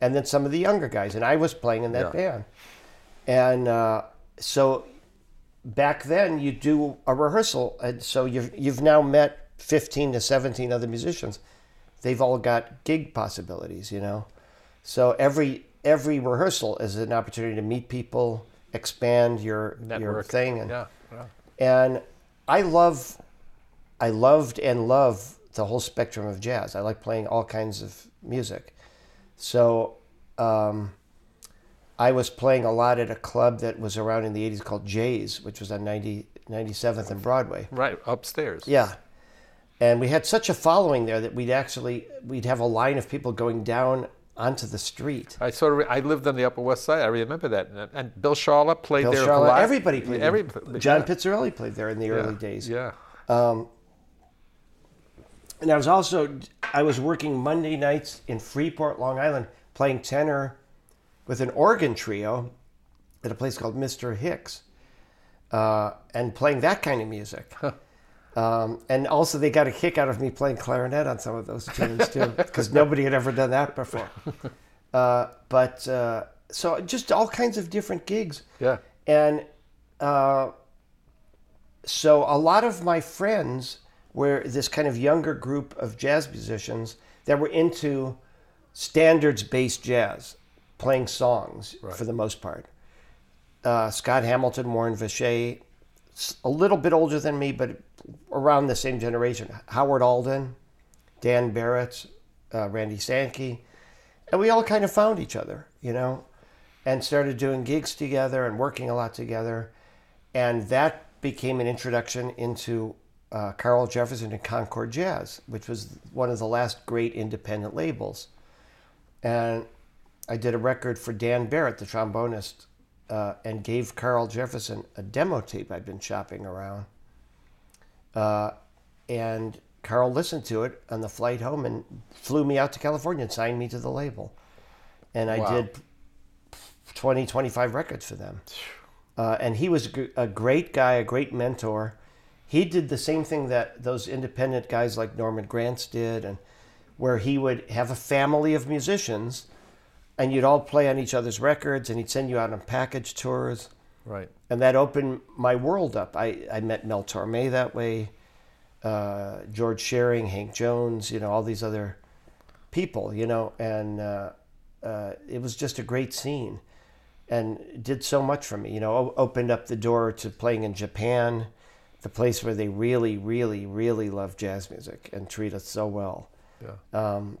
and then some of the younger guys. And I was playing in that Yeah. band. And uh, so back then, you do a rehearsal. And so you've, you've now met 15 to 17 other musicians. They've all got gig possibilities, you know? So every every rehearsal is an opportunity to meet people, expand your your Network. thing, and Yeah. yeah. and I love, I loved and love the whole spectrum of jazz. I like playing all kinds of music, so um, I was playing a lot at a club that was around in the '80s called Jay's, which was on 90, 97th and Broadway. Right. Upstairs. Yeah. And we had such a following there that we'd actually we'd have a line of people going down onto the street. I sort of. I lived on the Upper West Side. I remember that. And, and Bill Charlap played Bill there a lot. everybody played. Every. John yeah, Pizzarelli played there in the yeah, early days. Yeah. And I was also I was working Monday nights in Freeport, Long Island, playing tenor with an organ trio at a place called Mr. Hicks, uh, and playing that kind of music. Um, and also, they got a kick out of me playing clarinet on some of those tunes too, because nobody had ever done that before. Uh, but uh, so just all kinds of different gigs. Yeah. And uh, so a lot of my friends were this kind of younger group of jazz musicians that were into standards based jazz, playing songs for the most part. Uh, Scott Hamilton, Warren Vaché, a little bit older than me, but around the same generation. Howard Alden, Dan Barrett, uh, Randy Sandke. And we all kind of found each other, you know, and started doing gigs together and working a lot together. and that became an introduction into uh, Carl Jefferson and Concord Jazz, which was one of the last great independent labels. And I did a record for Dan Barrett, the trombonist, uh, and gave Carl Jefferson a demo tape I'd been shopping around. Uh, and Carl listened to it on the flight home and flew me out to California and signed me to the label. And I Wow. did 20, 25 records for them. Uh, and he was a great guy, a great mentor. He did the same thing that those independent guys like Norman Granz did, and where he would have a family of musicians, and you'd all play on each other's records, and he'd send you out on package tours, Right. and that opened my world up. I, I met Mel Torme that way, uh, George Shearing, Hank Jones, you know, all these other people, you know, and uh, uh, it was just a great scene and did so much for me. You know, opened up the door to playing in Japan, the place where they really, really, really love jazz music and treat us so well. Yeah. Um,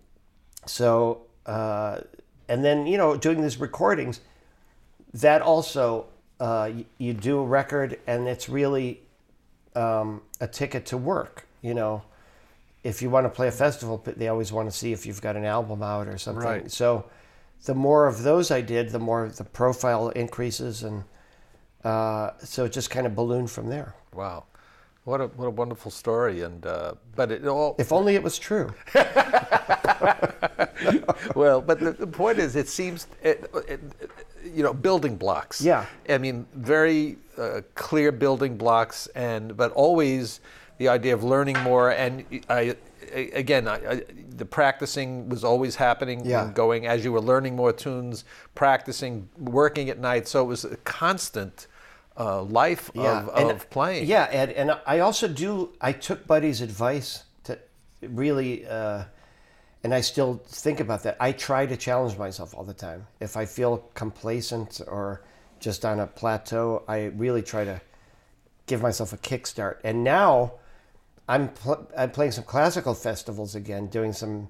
so, uh, and then you know, doing these recordings, that also uh, you, you do a record, and it's really um, a ticket to work. You know, if you want to play a festival, they always want to see if you've got an album out or something. Right. So, the more of those I did, the more the profile increases, and uh, so it just kind of ballooned from there. Wow. What a what a wonderful story, and uh, but it all If only it was true. well, but the, the point is, it seems, it, it, you know, building blocks. Yeah. I mean, very uh, clear building blocks, and but always the idea of learning more. And I, I- again, I, I, the practicing was always happening, Yeah. and going as you were learning more tunes, practicing, working at night. So it was a constant uh, life of, and- of playing. Yeah, and and I also do. I took Buddy's advice to really, uh, and I still think about that. I try to challenge myself all the time. If I feel complacent or just on a plateau, I really try to give myself a kickstart. And now, I'm pl- I'm playing some classical festivals again, doing some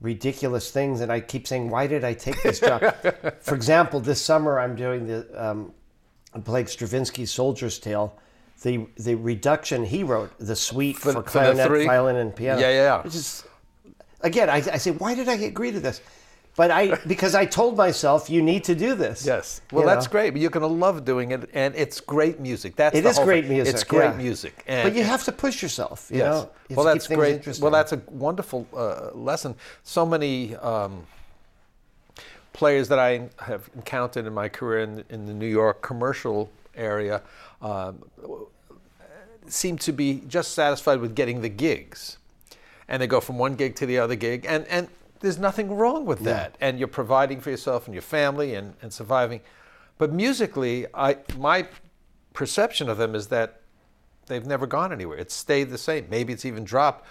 ridiculous things, and I keep saying, "Why did I take this job?" For example, this summer I'm doing the um, I'm Stravinsky's Soldier's Tale, the the reduction he wrote, the suite for, For- for clarinet, three? violin, and piano. Yeah, yeah, yeah. Which is, again, I, I say, why did I agree to this? But I because I told myself you need to do this. Yes. Well, that's know? great. But you're going to love doing it, and it's great music. That's It is great thing. music. It's great yeah. music. but you have to push yourself. You yes. know. You well, that's great. Well, that's a wonderful uh, lesson. So many um, players that I have encountered in my career in, in the New York commercial area um, seem to be just satisfied with getting the gigs, and they go from one gig to the other gig, and and there's nothing wrong with that, and you're providing for yourself and your family and, and surviving. But musically, I my perception of them is that they've never gone anywhere. It's stayed the same. Maybe it's even dropped.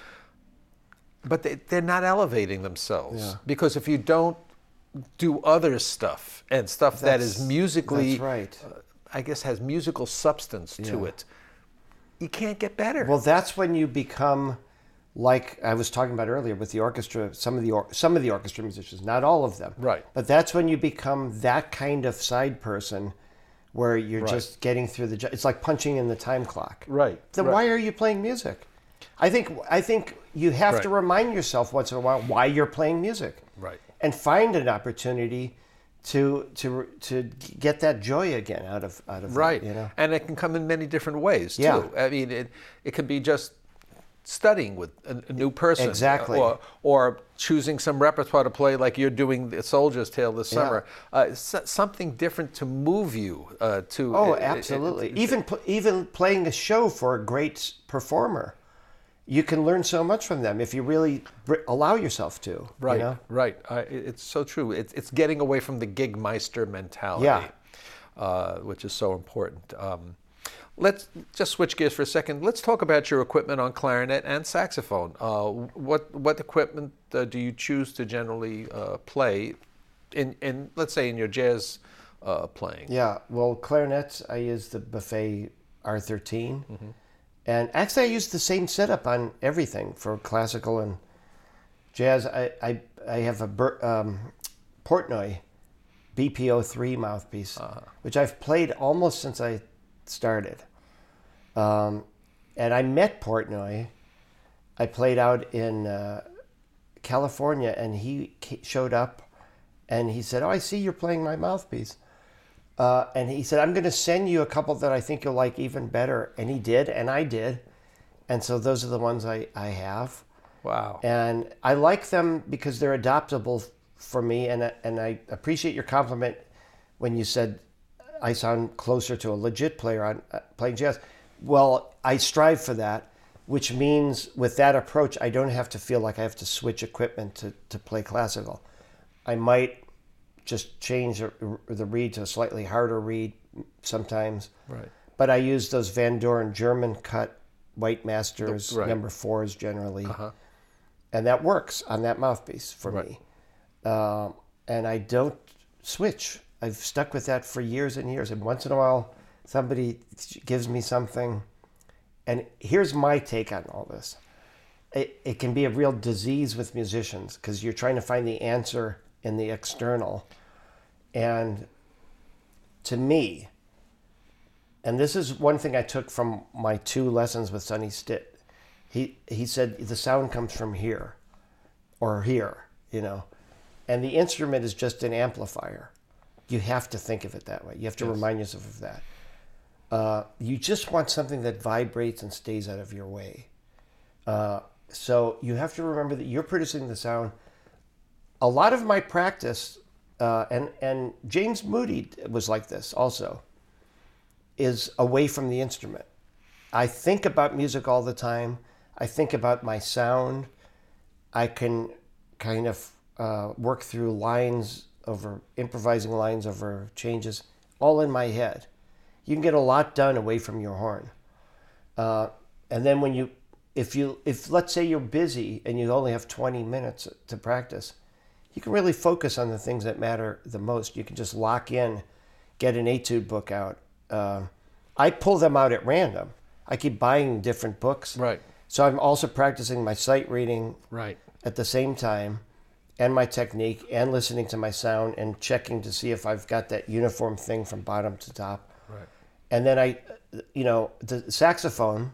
But they, they're not elevating themselves Yeah. because if you don't do other stuff and stuff that is That's- musically, that's right. uh, I guess, has musical substance to it, you can't get better. Well, that's when you become like I was talking about earlier with the orchestra. Some of the or, some of the orchestra musicians, not all of them, Right. But that's when you become that kind of side person, where you're Right. just getting through the. It's like punching in the time clock. Right, Then right. why are you playing music? I think I think you have to remind yourself once in a while why you're playing music, Right. And find an opportunity to to to get that joy again out of out of it, Right. you know. And it can come in many different ways, too. Yeah. I mean, it, it can be just studying with a, a new person. Exactly. Or, or choosing some repertoire to play like you're doing the Soldier's Tale this Yeah. summer. Uh, so- something different to move you uh, to. Oh, it- it- absolutely. it- even pl- even playing a show for a great performer, you can learn so much from them if you really allow yourself to. Right, You know? right. I, it's so true. It's, it's getting away from the gig meister mentality, Yeah. uh, which is so important. Um, let's just switch gears for a second. Let's talk about your equipment on clarinet and saxophone. Uh, what what equipment uh, do you choose to generally uh, play in, in let's say in your jazz uh, playing? Yeah. Well, clarinets, I use the Buffet R13, Mm-hmm. And actually, I use the same setup on everything for classical and jazz. I I, I have a um, Portnoy BP03 mouthpiece, Uh-huh. which I've played almost since I started. Um, and I met Portnoy. I played out in uh, California, and he showed up, and he said, "Oh, I see you're playing my mouthpiece." Uh, and he said, "I'm going to send you a couple that I think you'll like even better." And he did, and I did, and so those are the ones I, I have. Wow. And I like them because they're adaptable for me, and and I appreciate your compliment when you said I sound closer to a legit player on uh, playing jazz. Well, I strive for that, which means with that approach, I don't have to feel like I have to switch equipment to, to play classical. I might just change the the reed to a slightly harder reed sometimes. Right. But I use those Van Doren German cut White Masters Right. number fours generally, Uh-huh. and that works on that mouthpiece for Right. me. Um, and I don't switch. I've stuck with that for years and years. And once in a while, somebody gives me something. And here's my take on all this it, it can be a real disease with musicians because you're trying to find the answer in the external. And to me, and this is one thing I took from my two lessons with Sonny Stitt. He he said the sound comes from here, or here, you know, and the instrument is just an amplifier. You have to think of it that way. You have to remind yourself of that. Uh, you just want something that vibrates and stays out of your way. Uh, so you have to remember that you're producing the sound. A lot of my practice, uh, and and James Moody was like this also is away from the instrument. I think about music all the time. I think about my sound. I can kind of uh, work through lines over improvising lines over changes, all in my head. You can get a lot done away from your horn. Uh, and then when you, if you, if let's say you're busy and you only have 20 minutes to practice, you can really focus on the things that matter the most. You can just lock in, get an etude book out. Uh, I pull them out at random. I keep buying different books. Right. So I'm also practicing my sight reading Right. at the same time and my technique and listening to my sound and checking to see if I've got that uniform thing from bottom to top. Right. And then I, you know, the saxophone,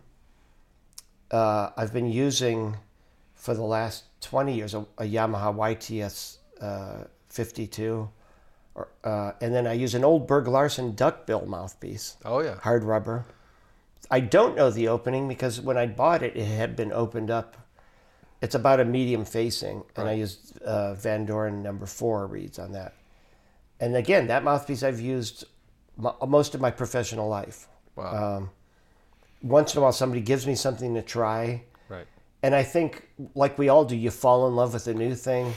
uh, I've been using for the last 20 years a, a Yamaha YTS uh, 52. Or, uh, and then I use an old Berg Larsen duckbill mouthpiece, Oh yeah. hard rubber. I don't know the opening because when I bought it, it had been opened up. It's about a medium facing, and I used uh, Van Doren number four reeds on that. And again, that mouthpiece I've used mo- most of my professional life. Wow. Um, once in a while, somebody gives me something to try, right. And I think, like we all do, you fall in love with a new thing,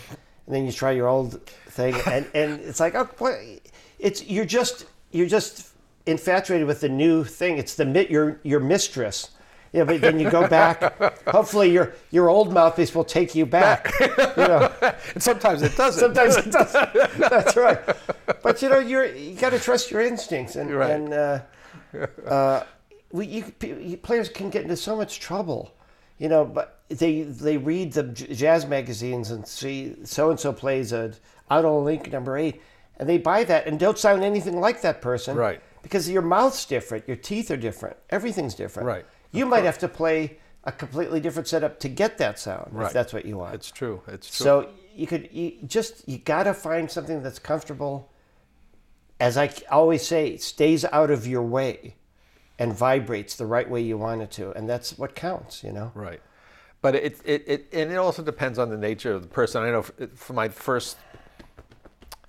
and then you try your old thing, and, and it's like, oh, boy, it's you're just you're just infatuated with the new thing. It's the your your mistress. Yeah, but then you go back. Hopefully, your your old mouthpiece will take you back. you know, And sometimes it doesn't. sometimes it doesn't. That's right. But you know, you're you got to trust your instincts, and Right. and uh, uh, we you, you, players can get into so much trouble, you know. But they they read the jazz magazines and see so and so plays a Otto Link number eight, and they buy that and don't sound anything like that person, Right. Because your mouth's different, your teeth are different, everything's different, Right. You might have to play a completely different setup to get that sound, Right. if that's what you want. It's true. It's true. So you could you just you gotta find something that's comfortable. As I always say, stays out of your way, and vibrates the right way you want it to, and that's what counts. You know. Right. But it, it, it, and it also depends on the nature of the person. I know for, my first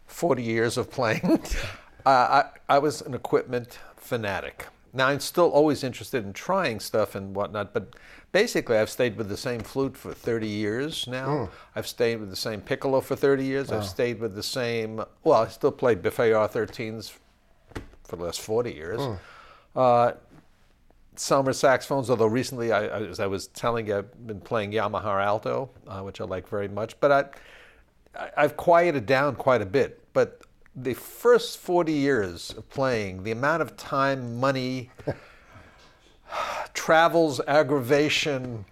40 years of playing, uh, I, I was an equipment fanatic. Now, I'm still always interested in trying stuff and whatnot, but basically, I've stayed with the same flute for 30 years now. I've stayed with the same piccolo for 30 years. I've stayed with the same, well, I still play Buffet R13s for the last 40 years. Uh, Selmer saxophones, although recently, I, as I was telling you, I've been playing Yamaha Alto, uh, which I like very much. But I, I've quieted down quite a bit. But the first 40 years of playing, the amount of time, money, travels, aggravation.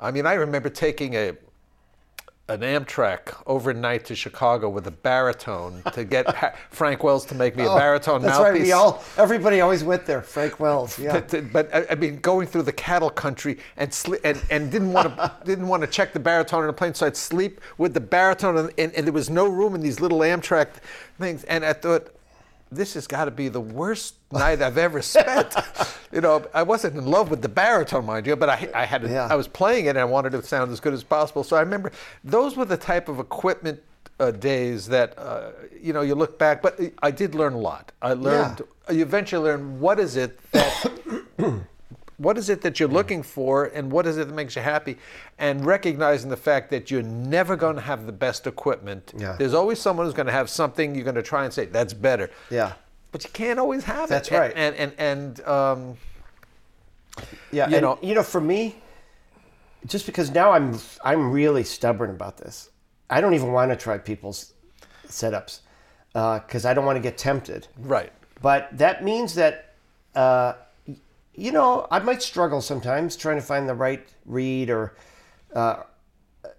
I mean, I remember taking a, an Amtrak overnight to Chicago with a baritone to get pa- Frank Wells to make me a oh, baritone Oh, That's mouthpiece. right. We all, everybody always went there. Frank Wells. Yeah. But, but I mean, going through the cattle country and sli- and, and didn't want to didn't want to check the baritone in the plane, so I'd sleep with the baritone, and, and, and there was no room in these little Amtrak things. And I thought, this has got to be the worst night I've ever spent. you know, I wasn't in love with the baritone, mind you, but I, I had to, Yeah. I was playing it and I wanted it to sound as good as possible. So I remember those were the type of equipment uh, days that uh, you know you look back. But I did learn a lot. I learned. You eventually learn what is it that. What is it that you're looking for, and what is it that makes you happy? And recognizing the fact that you're never going to have the best equipment. Yeah. There's always someone who's going to have something you're going to try and say that's better. Yeah. But you can't always have That's it. That's right. And and and, um, Yeah, you and, know- you know, for me, just because now I'm I'm really stubborn about this. I don't even want to try people's setups because I don't want to get tempted. right. But that means that, uh, you know, I might struggle sometimes trying to find the right read or, uh,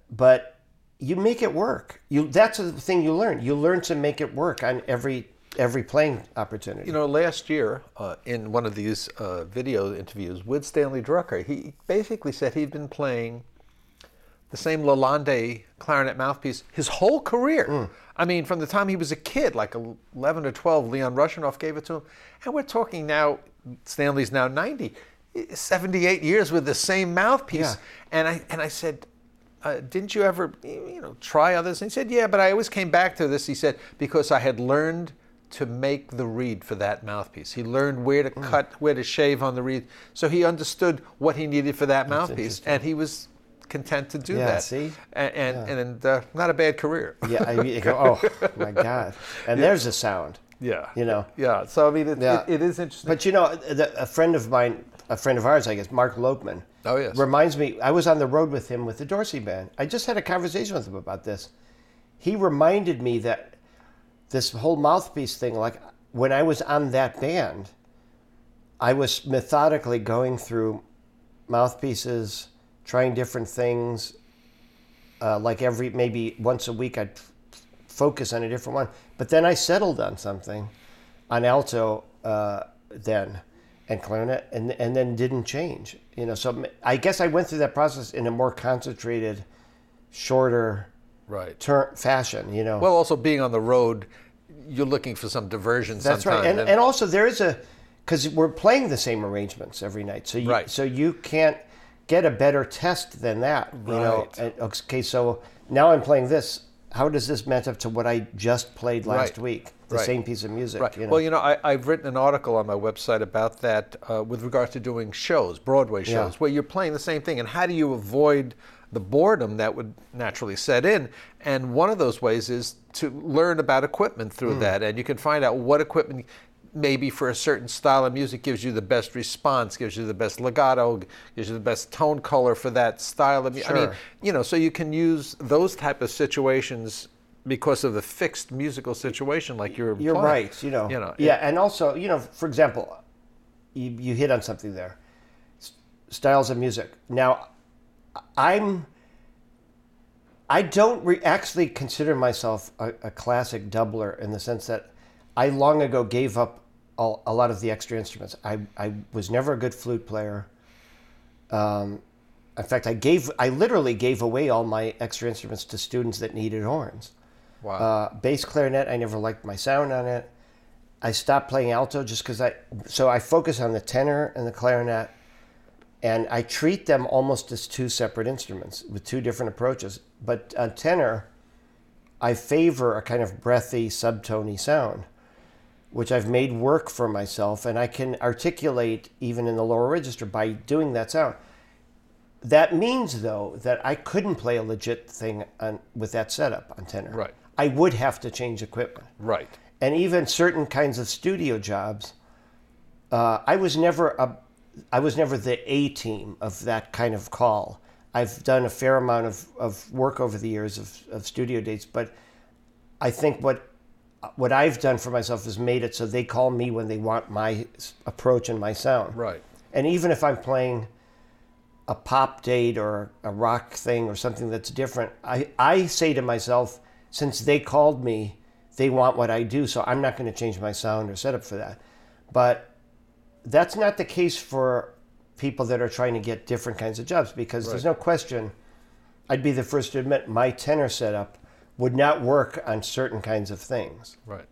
but you make it work. You that's the thing you learn. You learn to make it work on every every playing opportunity. You know, last year uh, in one of these uh, video interviews with Stanley Drucker, he basically said he'd been playing the same Lalande clarinet mouthpiece his whole career. I mean, from the time he was a kid, like 11 or 12, Leon Russianoff gave it to him. And we're talking now, Stanley's now 90, 78 years with the same mouthpiece. Yeah. And I and I said, uh, didn't you ever, you know, try others? And he said, yeah, but I always came back to this. He said because I had learned to make the reed for that mouthpiece. He learned where to cut, where to shave on the reed, so he understood what he needed for that mouthpiece, and he was content to do Yeah, that. see? and and, and uh, not a bad career. yeah, I you go, oh my god, and there's a sound. yeah, You know. Yeah. So I mean, it, Yeah. it, it is interesting. But you know, the, a friend of mine, a friend of ours, I guess, Mark Lopeman. Oh, yes. Reminds me, I was on the road with him with the Dorsey band. I just had a conversation with him about this. He reminded me that this whole mouthpiece thing, like when I was on that band, I was methodically going through mouthpieces, trying different things. Uh, like every maybe once a week, I'd f- focus on a different one. But then I settled on something on alto uh, then and clarinet and and then didn't change you know so i guess i went through that process in a more concentrated shorter right. ter- fashion you know Well, also being on the road, you're looking for some diversion. that's sometimes, right and, and also there is a because we're playing the same arrangements every night so you Right. so you can't get a better test than that you know okay so now i'm playing this how does this match up to what i just played last Right. week the Right. same piece of music Right. you know? Well, you know, I, I've written an article on my website about that uh, with regard to doing shows, Broadway shows, Yeah. where you're playing the same thing, and how do you avoid the boredom that would naturally set in? And one of those ways is to learn about equipment through Hmm. that, and you can find out what equipment. Maybe for a certain style of music gives you the best response, gives you the best legato, gives you the best tone color for that style of music. I mean, you know, so you can use those type of situations because of the fixed musical situation, like you're. You're right. You know. You know. Yeah, and also, you know, for example, you, you hit on something there. S- styles of music. Now, I'm. I don't re- actually consider myself a, a classic doubler in the sense that I long ago gave up a, a lot of the extra instruments. I, I was never a good flute player. Um, in fact, I gave I literally gave away all my extra instruments to students that needed horns. Wow. Uh, bass clarinet, I never liked my sound on it. I stopped playing alto just because I. So I focus on the tenor and the clarinet, and I treat them almost as two separate instruments with two different approaches. But on tenor, I favor a kind of breathy, subtony sound, which I've made work for myself, and I can articulate even in the lower register by doing that sound. That means, though, that I couldn't play a legit thing on, with that setup on tenor. Right. I would have to change equipment. right. And even certain kinds of studio jobs, uh, I was never a, I was never the A team of that kind of call. I've done a fair amount of, of work over the years of, of studio dates, but I think what what I've done for myself is made it so they call me when they want my approach and my sound. Right. And even if I'm playing a pop date or a rock thing or something that's different, I, I say to myself, since they called me, they want what I do, so I'm not going to change my sound or setup for that. But that's not the case for people that are trying to get different kinds of jobs because there's no question. I'd be the first to admit my tenor setup would not work on certain kinds of things. Right.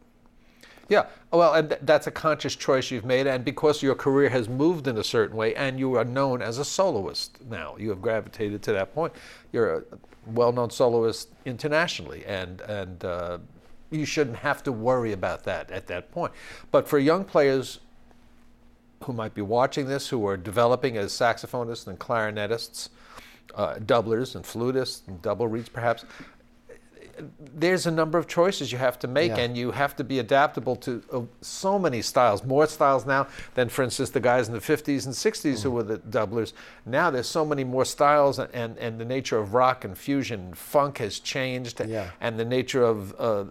Yeah, well, and th- that's a conscious choice you've made, and because your career has moved in a certain way, and you are known as a soloist now, you have gravitated to that point. You're a well-known soloist internationally, and and uh, you shouldn't have to worry about that at that point. But for young players who might be watching this, who are developing as saxophonists and clarinetists, uh, doublers and flutists and double reeds, perhaps there's a number of choices you have to make, Yeah. and you have to be adaptable to uh, so many styles. More styles now than, for instance, the guys in the 50s and 60s who were the doublers. Now there's so many more styles, and, and the nature of rock and fusion and funk has changed, Yeah. and the nature of uh,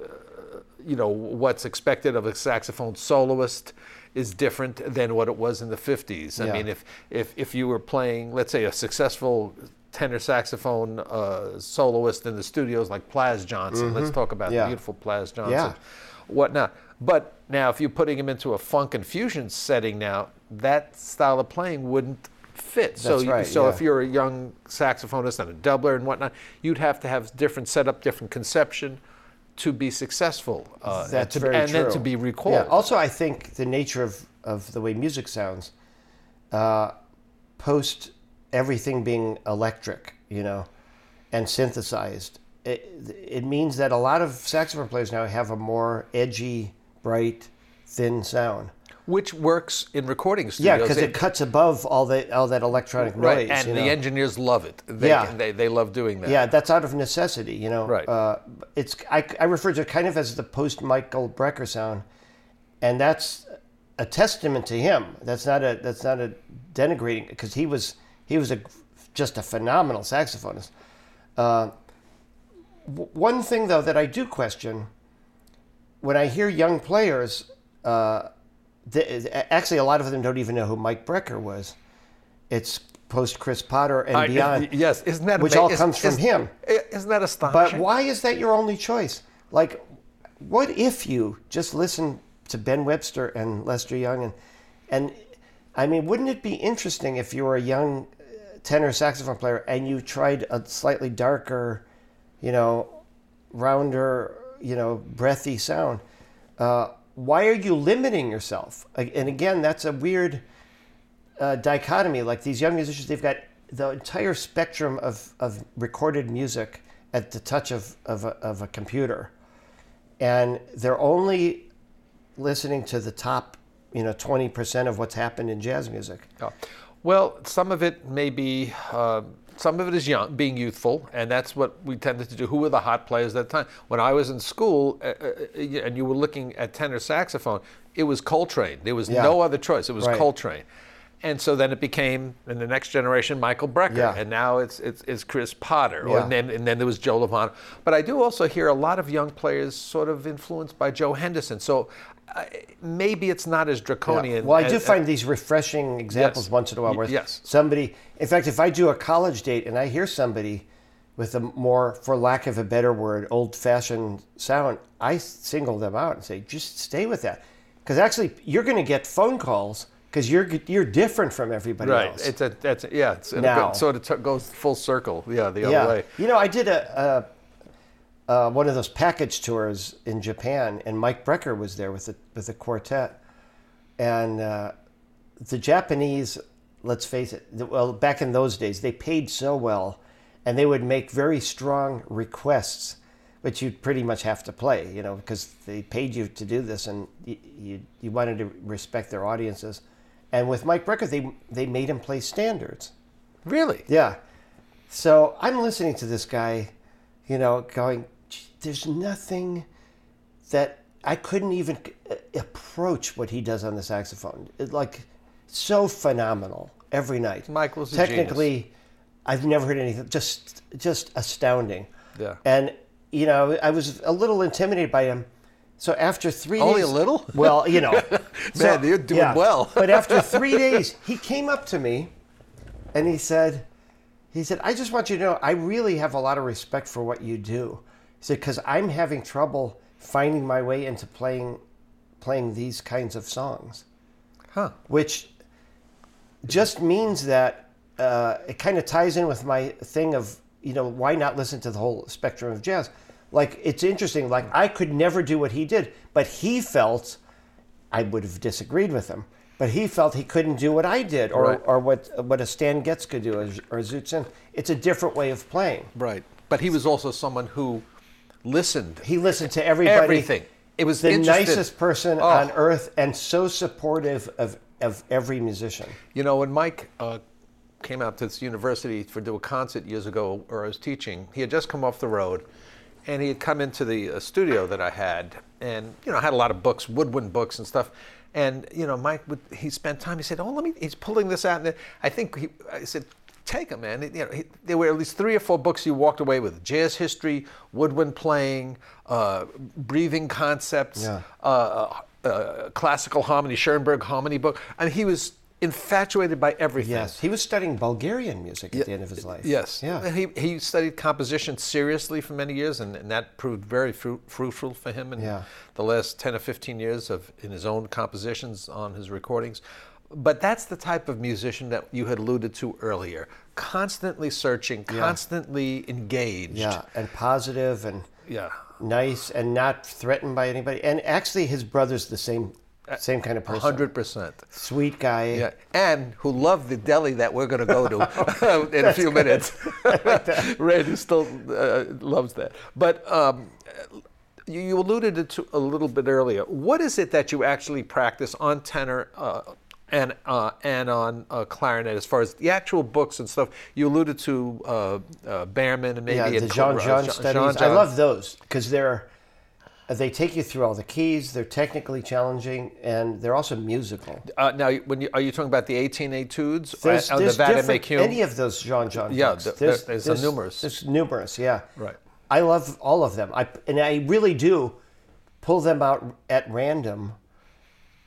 you know what's expected of a saxophone soloist is different than what it was in the 50s. I Yeah. mean, if if if you were playing, let's say, a successful tenor saxophone uh, soloist in the studios like Plas Johnson, let's talk about Mm-hmm. Yeah. the beautiful Plas Johnson, Yeah. whatnot. But now, if you're putting him into a funk and fusion setting now, that style of playing wouldn't fit. so, That's you- right, so yeah. if you're a young saxophonist and a doubler and whatnot, you'd have to have different setup, different conception to be successful. Uh, and That's to, very and true. then to be recalled. Yeah. Also, I think the nature of, of the way music sounds, uh, post everything being electric, you know, and synthesized, it, it means that a lot of saxophone players now have a more edgy, bright, thin sound. which works in recording studios. Yeah, because it cuts above all that all that electronic right, noise. and the know? engineers love it. They, Yeah. they, they love doing that. Yeah, that's out of necessity, you know. Right. Uh, it's I, I refer to it kind of as the post Michael Brecker sound, and that's a testament to him. That's not a that's not a denigrating because he was he was a just a phenomenal saxophonist. Uh, w- one thing though that I do question when I hear young players, uh, th- actually a lot of them don't even know who Mike Brecker was. It's post Chris Potter and I- beyond. yes, isn't that which all is- comes from is- him. Isn't that astonishing? But why is that your only choice? Like, what if you just listen to Ben Webster and Lester Young and and I mean, wouldn't it be interesting if you were a young tenor saxophone player and you tried a slightly darker, you know, rounder, you know, breathy sound? Uh, why are you limiting yourself? And again, that's a weird uh, dichotomy. Like these young musicians, they've got the entire spectrum of, of recorded music at the touch of, of, a, of a computer. And they're only listening to the top, you know, 20% of what's happened in jazz music. Oh. Well, some of it may be, uh, some of it is young, being youthful, and that's what we tended to do. Who were the hot players at the time? When I was in school, uh, uh, and you were looking at tenor saxophone, it was Coltrane. There was Yeah. no other choice. It was Right. Coltrane. And so then it became, in the next generation, Michael Brecker, Yeah. and now it's it's, it's Chris Potter, or, Yeah. and, then, and then there was Joe Lovano. But I do also hear a lot of young players sort of influenced by Joe Henderson. So uh, maybe it's not as draconian. Well, I do as- find these refreshing examples Yes. once in a while where yes. somebody, in fact, if I do a college date and I hear somebody with a more, for lack of a better word, old fashioned sound, I single them out and say, just stay with that. Because actually, you're going to get phone calls because you're, you're different from everybody Right. else. Right. It's a that's a, yeah. It's Now. it sort of t- goes full circle. Yeah, the yeah. other way. You know, I did a, a, uh one of those package tours in Japan, and Mike Brecker was there with the with the quartet, and uh, the Japanese. Let's face it. Well, back in those days, they paid so well, and they would make very strong requests, which you'd pretty much have to play. You know, because they paid you to do this, and you you, you wanted to respect their audiences. And with Mike Brecker, they they made him play standards. Really? Yeah. So I'm listening to this guy, you know, going, "Gee, there's nothing that I couldn't even uh, approach what he does on the saxophone. It's like so phenomenal every night. A technically. I've never heard anything just just astounding. Yeah. And you know, I was a little intimidated by him. So after three Only days, a little? Well, you know, Man, you're doing well. but after three days, he came up to me and he said, he said, I just want you to know, I really have a lot of respect for what you do. Said, because I'm having trouble finding my way into playing, playing these kinds of songs, Huh. which just means that uh, it kind of ties in with my thing of, you know, why not listen to the whole spectrum of jazz? Like, it's interesting. Like, I could never do what he did, but he felt I would have disagreed with him. But he felt he couldn't do what I did, or, Right. or what what a Stan Getz could do, or, or Zoot Sims. It's a different way of playing. Right. But he was also someone who listened. He listened to everybody. Everything. It was the interested- nicest person Oh. on earth, and so supportive of of every musician. You know, when Mike uh, came out to this university for do a concert years ago, where I was teaching, he had just come off the road, and he had come into the uh, studio that I had, and you know, I had a lot of books, woodwind books and stuff. And you know, Mike would he spent time. He said, "Oh, let me." He's pulling this out, and I think he. I said, "Take them, man." You know, he, there were at least three or four books he walked away with: jazz history, woodwind playing, uh, breathing concepts, Yeah. uh, uh, classical harmony, Schoenberg harmony book. and he was infatuated by everything. Yes, he was studying Bulgarian music at the end of his life. Yes. Yeah. And he, he studied composition seriously for many years, and, and that proved very fruit, fruitful for him in Yeah. the last 10 or 15 years of in his own compositions on his recordings. But that's the type of musician that you had alluded to earlier. Constantly searching, constantly engaged. Yeah, and positive and Yeah. nice and not threatened by anybody. And actually, his brother's the same same kind of person. 100%. Sweet guy. Yeah, and who love the deli that we're going to go to in a few minutes. Randy still uh, loves that. But um, you, you alluded to a little bit earlier. What is it that you actually practice on tenor uh, and uh, and on uh, clarinet as far as the actual books and stuff? You alluded to uh, uh, Baermann and maybe yeah, the Jeanjean studies. I love those because they're they take you through all the keys. They're technically challenging and they're also musical. Uh, now, when you, are you talking about the 18 etudes There's, uh, on there's the Vade any of those Jeanjean. Yeah, books. th- there- there's a numerous. There's numerous. Yeah. Right. I love all of them. I and I really do pull them out at random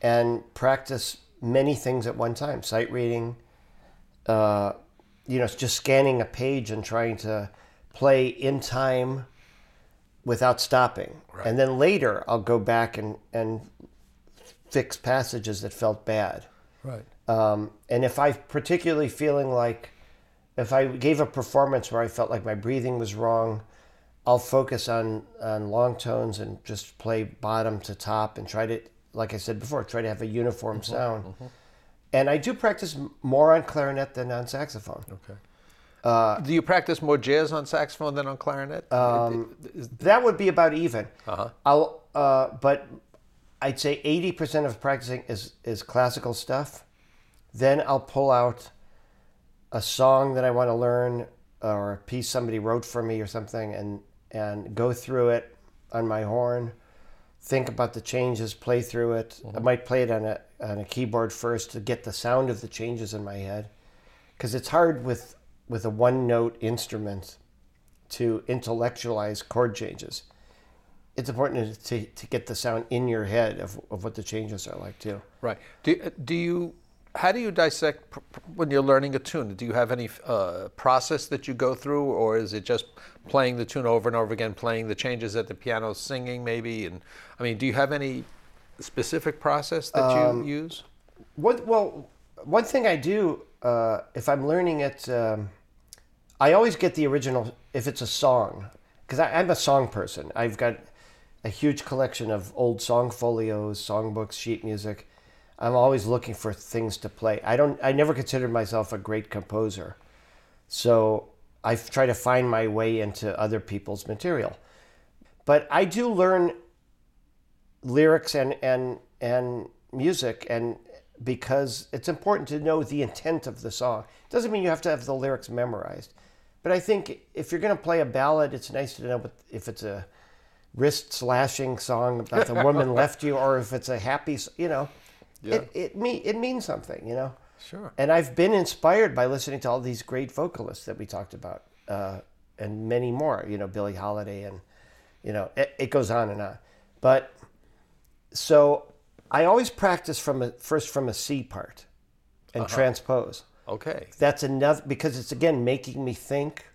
and practice many things at one time. Sight reading, uh, you know, it's just scanning a page and trying to play in time without stopping. And then later I'll go back and, and fix passages that felt bad. Right. Um, and if I'm particularly feeling like, if I gave a performance where I felt like my breathing was wrong, I'll focus on, on long tones and just play bottom to top and try to, like I said before, try to have a uniform sound. And I do practice more on clarinet than on saxophone. Okay. Do you practice more jazz on saxophone than on clarinet? Um, That would be about even. Uh-huh. I'll, uh, but I'd say eighty percent of practicing is is classical stuff. Then I'll pull out a song that I want to learn or a piece somebody wrote for me or something, and and go through it on my horn. Think about the changes, play through it. I mm-hmm. might play it on a on a keyboard first to get the sound of the changes in my head, because it's hard with with a one note instrument to intellectualize chord changes. It's important to, to get the sound in your head of, of what the changes are like too. right. Do, do you? How do you dissect when you're learning a tune? Do you have any uh, process that you go through, or is it just playing the tune over and over again, playing the changes at the piano, singing maybe? And I mean, do you have any specific process that Um, you use? One, well, one thing I do uh, if I'm learning it, um, I always get the original if it's a song because I'm a song person. I've got a huge collection of old song folios, songbooks, sheet music. I'm always looking for things to play. I don't. I never considered myself a great composer, so I try to find my way into other people's material. But I do learn lyrics and and and music and because it's important to know the intent of the song. It Doesn't mean you have to have the lyrics memorized. But I think if you're going to play a ballad, it's nice to know if it's a wrist slashing song about the woman left you or if it's a happy, you know. It it me it means something, you know. Sure. And I've been inspired by listening to all these great vocalists that we talked about, uh, and many more. You know, Billie Holiday, and you know, it, it goes on and on. But so I always practice from a first from a C part and transpose. Okay. That's another because it's again making me think,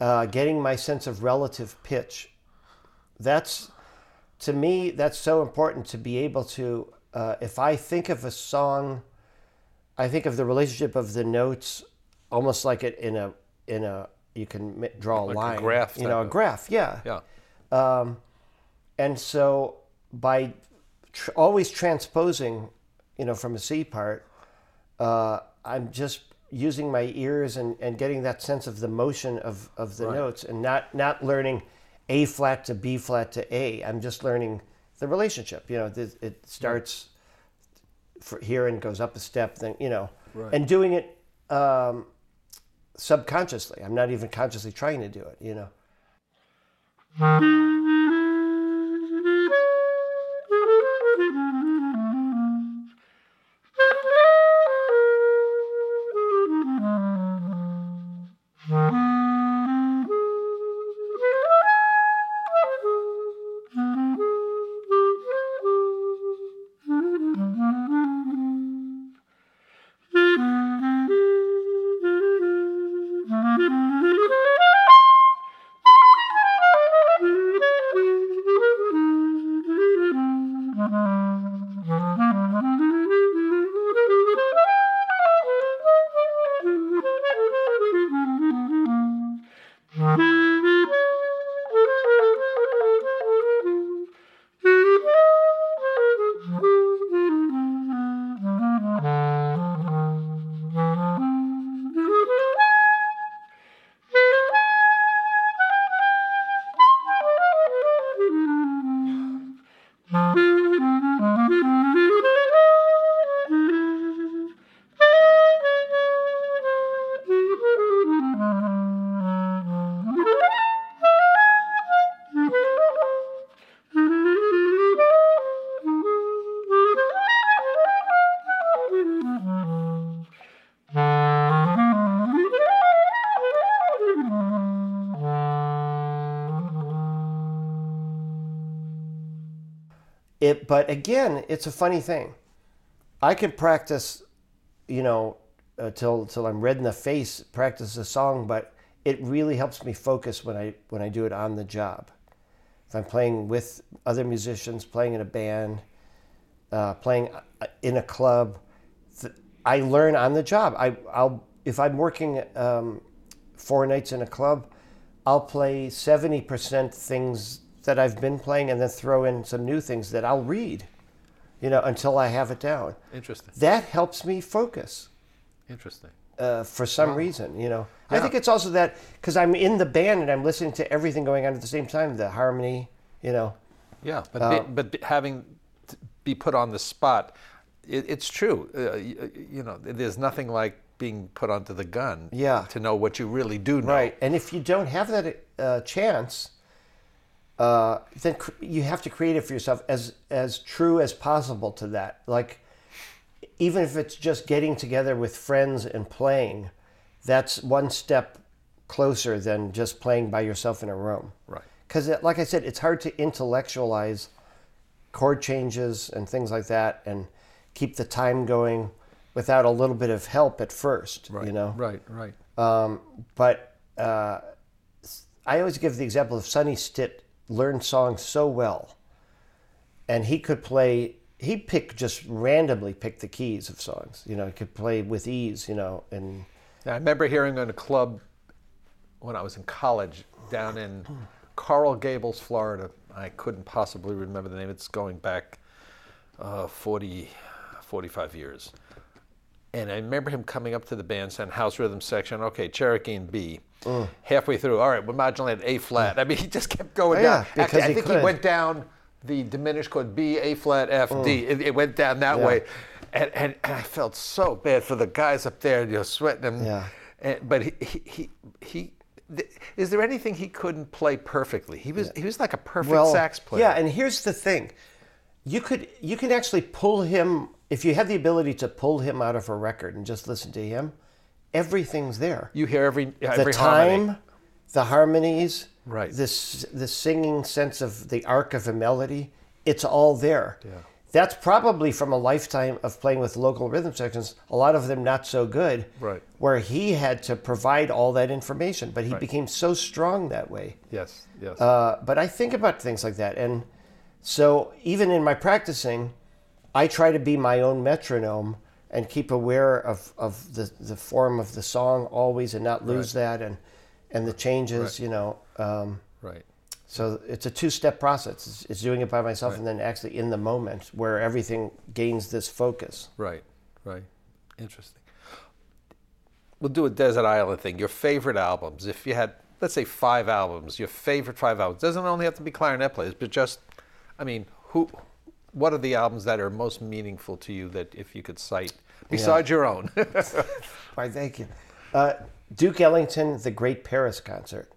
uh, getting my sense of relative pitch. That's to me that's so important to be able to. Uh, if I think of a song, I think of the relationship of the notes almost like it in a in a you can draw a Like a graph you know, a of- graph, yeah. Yeah. And so by tr- always transposing, you know, from a C part, uh, I'm just using my ears and, and getting that sense of the motion of, of the Right. notes and not, not learning A flat to B flat to A. I'm just learning the relationship. You know, th- it starts for here and goes up a step, then, you know, Right. and doing it um, subconsciously. I'm not even consciously trying to do it, you know. But again, it's a funny thing. I can practice, you know, uh, till till I'm red in the face, practice a song, but it really helps me focus when I when I do it on the job. If I'm playing with other musicians, playing in a band, uh, playing uh, in a club, I learn on the job. I, I'll if I'm working um, four nights in a club, I'll play seventy percent things that I've been playing, and then throw in some new things that I'll read, you know, until I have it down. Interesting. That helps me focus Interesting. uh, for some reason, you know. I think it's also that because I'm in the band and I'm listening to everything going on at the same time, the harmony, you know. Yeah, but Uh, be, but having to be put on the spot, it, it's true. Uh, you, you know, there's nothing like being put onto the gun. Yeah. To know what you really do know. Right. And if you don't have that uh, chance, uh, then cr- you have to create it for yourself as as true as possible to that. Like, even if it's just getting together with friends and playing, that's one step closer than just playing by yourself in a room. Right. Because, like I said, it's hard to intellectualize chord changes and things like that, and keep the time going without a little bit of help at first. Right. You know. Right. Right. Um, but uh, I always give the example of Sonny Stitt learned songs so well, and he could play. He pick just randomly pick the keys of songs. You know, he could play with ease. You know, and I remember hearing in a club when I was in college down in Coral Gables, Florida. I couldn't possibly remember the name. It's going back uh, 40, 45 years. And I remember him coming up to the band saying, House Rhythm section, okay, Cherokee in B. Mm. Halfway through, all right, we'll modulate A flat. I mean, he just kept going Oh, yeah, down. because Actually, I think could. he went down the diminished chord B, A flat, F, D. Mm. It, it went down that Yeah. way. And, and, and I felt so bad for the guys up there, you know, sweating them. Yeah. And, but he, he, he, he th- is there anything he couldn't play perfectly? He was, he was like a perfect sax player. Yeah, and here's the thing: you could you can actually pull him if you have the ability to pull him out of a record and just listen to him. Everything's there. you hear every, the time, harmony. the harmonies, Right. This the singing sense of the arc of a melody. It's all there. Yeah. that's probably from a lifetime of playing with local rhythm sections, a lot of them not so good, Right. where he had to provide all that information, but he became so strong that way. Yes. Yes. Uh, but I think about things like that. And so even in my practicing, I try to be my own metronome and keep aware of, of the, the form of the song always and not lose that and, and the changes, you know. Um, right. so it's a two step process. It's, it's doing it by myself and then actually in the moment where everything gains this focus. Right. Right. Interesting. We'll do a desert island thing. Your favorite albums. If you had, let's say, five albums, your favorite five albums doesn't only have to be clarinet players, but just, I mean, who, what are the albums that are most meaningful to you that if you could cite besides your own? Why, thank you. Uh, Duke Ellington, the Great Paris Concert.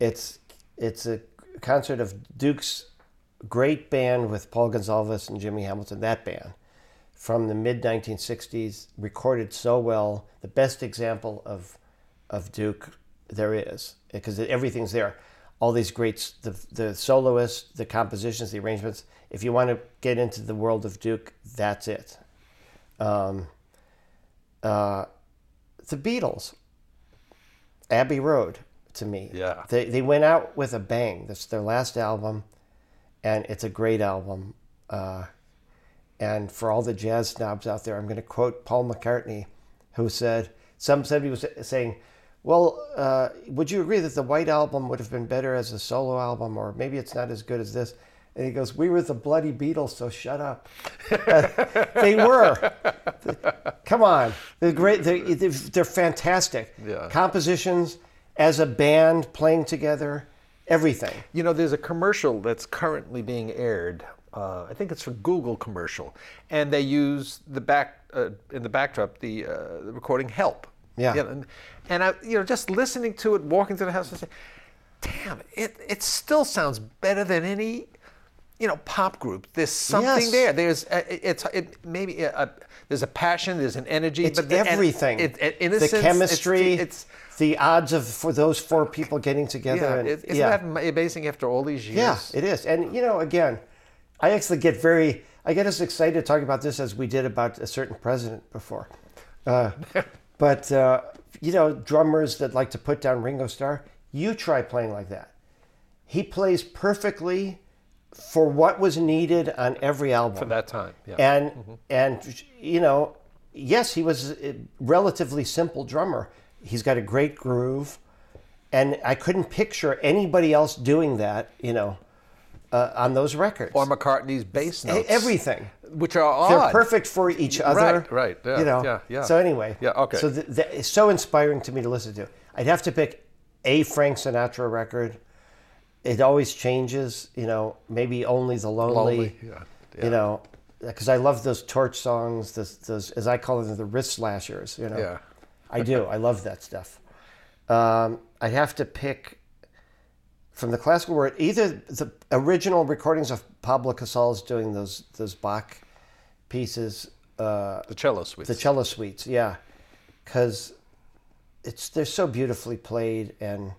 It's it's a concert of Duke's great band with Paul Gonsalves and Jimmy Hamilton. That band from the mid 1960s, recorded so well. The best example of of Duke there is because everything's there. All these greats, the the soloists, the compositions, the arrangements. If you want to get into the world of Duke, that's it. Um, uh, the Beatles, Abbey Road, to me. Yeah. They, they went out with a bang. That's their last album, and it's a great album. Uh, and for all the jazz snobs out there, I'm going to quote Paul McCartney, who said, some said he was saying, well, uh, would you agree that the White Album would have been better as a solo album, or maybe it's not as good as this? And he goes, "We were the bloody Beatles, so shut up." they were. Come on, they're great. They're, they're fantastic. Yeah. Compositions as a band playing together, everything. You know, there's a commercial that's currently being aired. Uh, I think it's for Google commercial, and they use the back uh, in the backdrop the, uh, the recording "Help." Yeah. and, and I, you know, just listening to it, walking through the house, and saying, "Damn, it it still sounds better than any." You know, pop group. There's something Yes. there. There's uh, it- it's it maybe a, a, there's a passion. There's an energy. It's but the, everything. It, it, the innocence, it's- chemistry. It's, the odds of for those four people getting together. yeah. and, it- isn't yeah. that amazing after all these years? Yeah, it is. And you know, again, I actually get very, I get as excited talking about this as we did about a certain president before. Uh, but uh, you know, drummers that like to put down Ringo Starr, you try playing like that. He plays perfectly for what was needed on every album For that time. Yeah. and mm-hmm. and you know yes he was a relatively simple drummer he's got a great groove and i couldn't picture anybody else doing that you know uh, on those records or McCartney's bass notes. everything Which are odd. they're perfect for each other Right, right, yeah, you know yeah, yeah. so anyway Yeah, okay. so th- it's so inspiring to me to listen to i'd have to pick a frank sinatra record it always changes you know maybe only the lonely, Lonely, yeah, yeah. you know because i love those torch songs those, those as i call them the wrist slashers you know Yeah. i do i love that stuff um, i'd have to pick from the classical world either the original recordings of pablo casals doing those those bach pieces uh, The cello suites. the cello suites yeah because it's they're so beautifully played and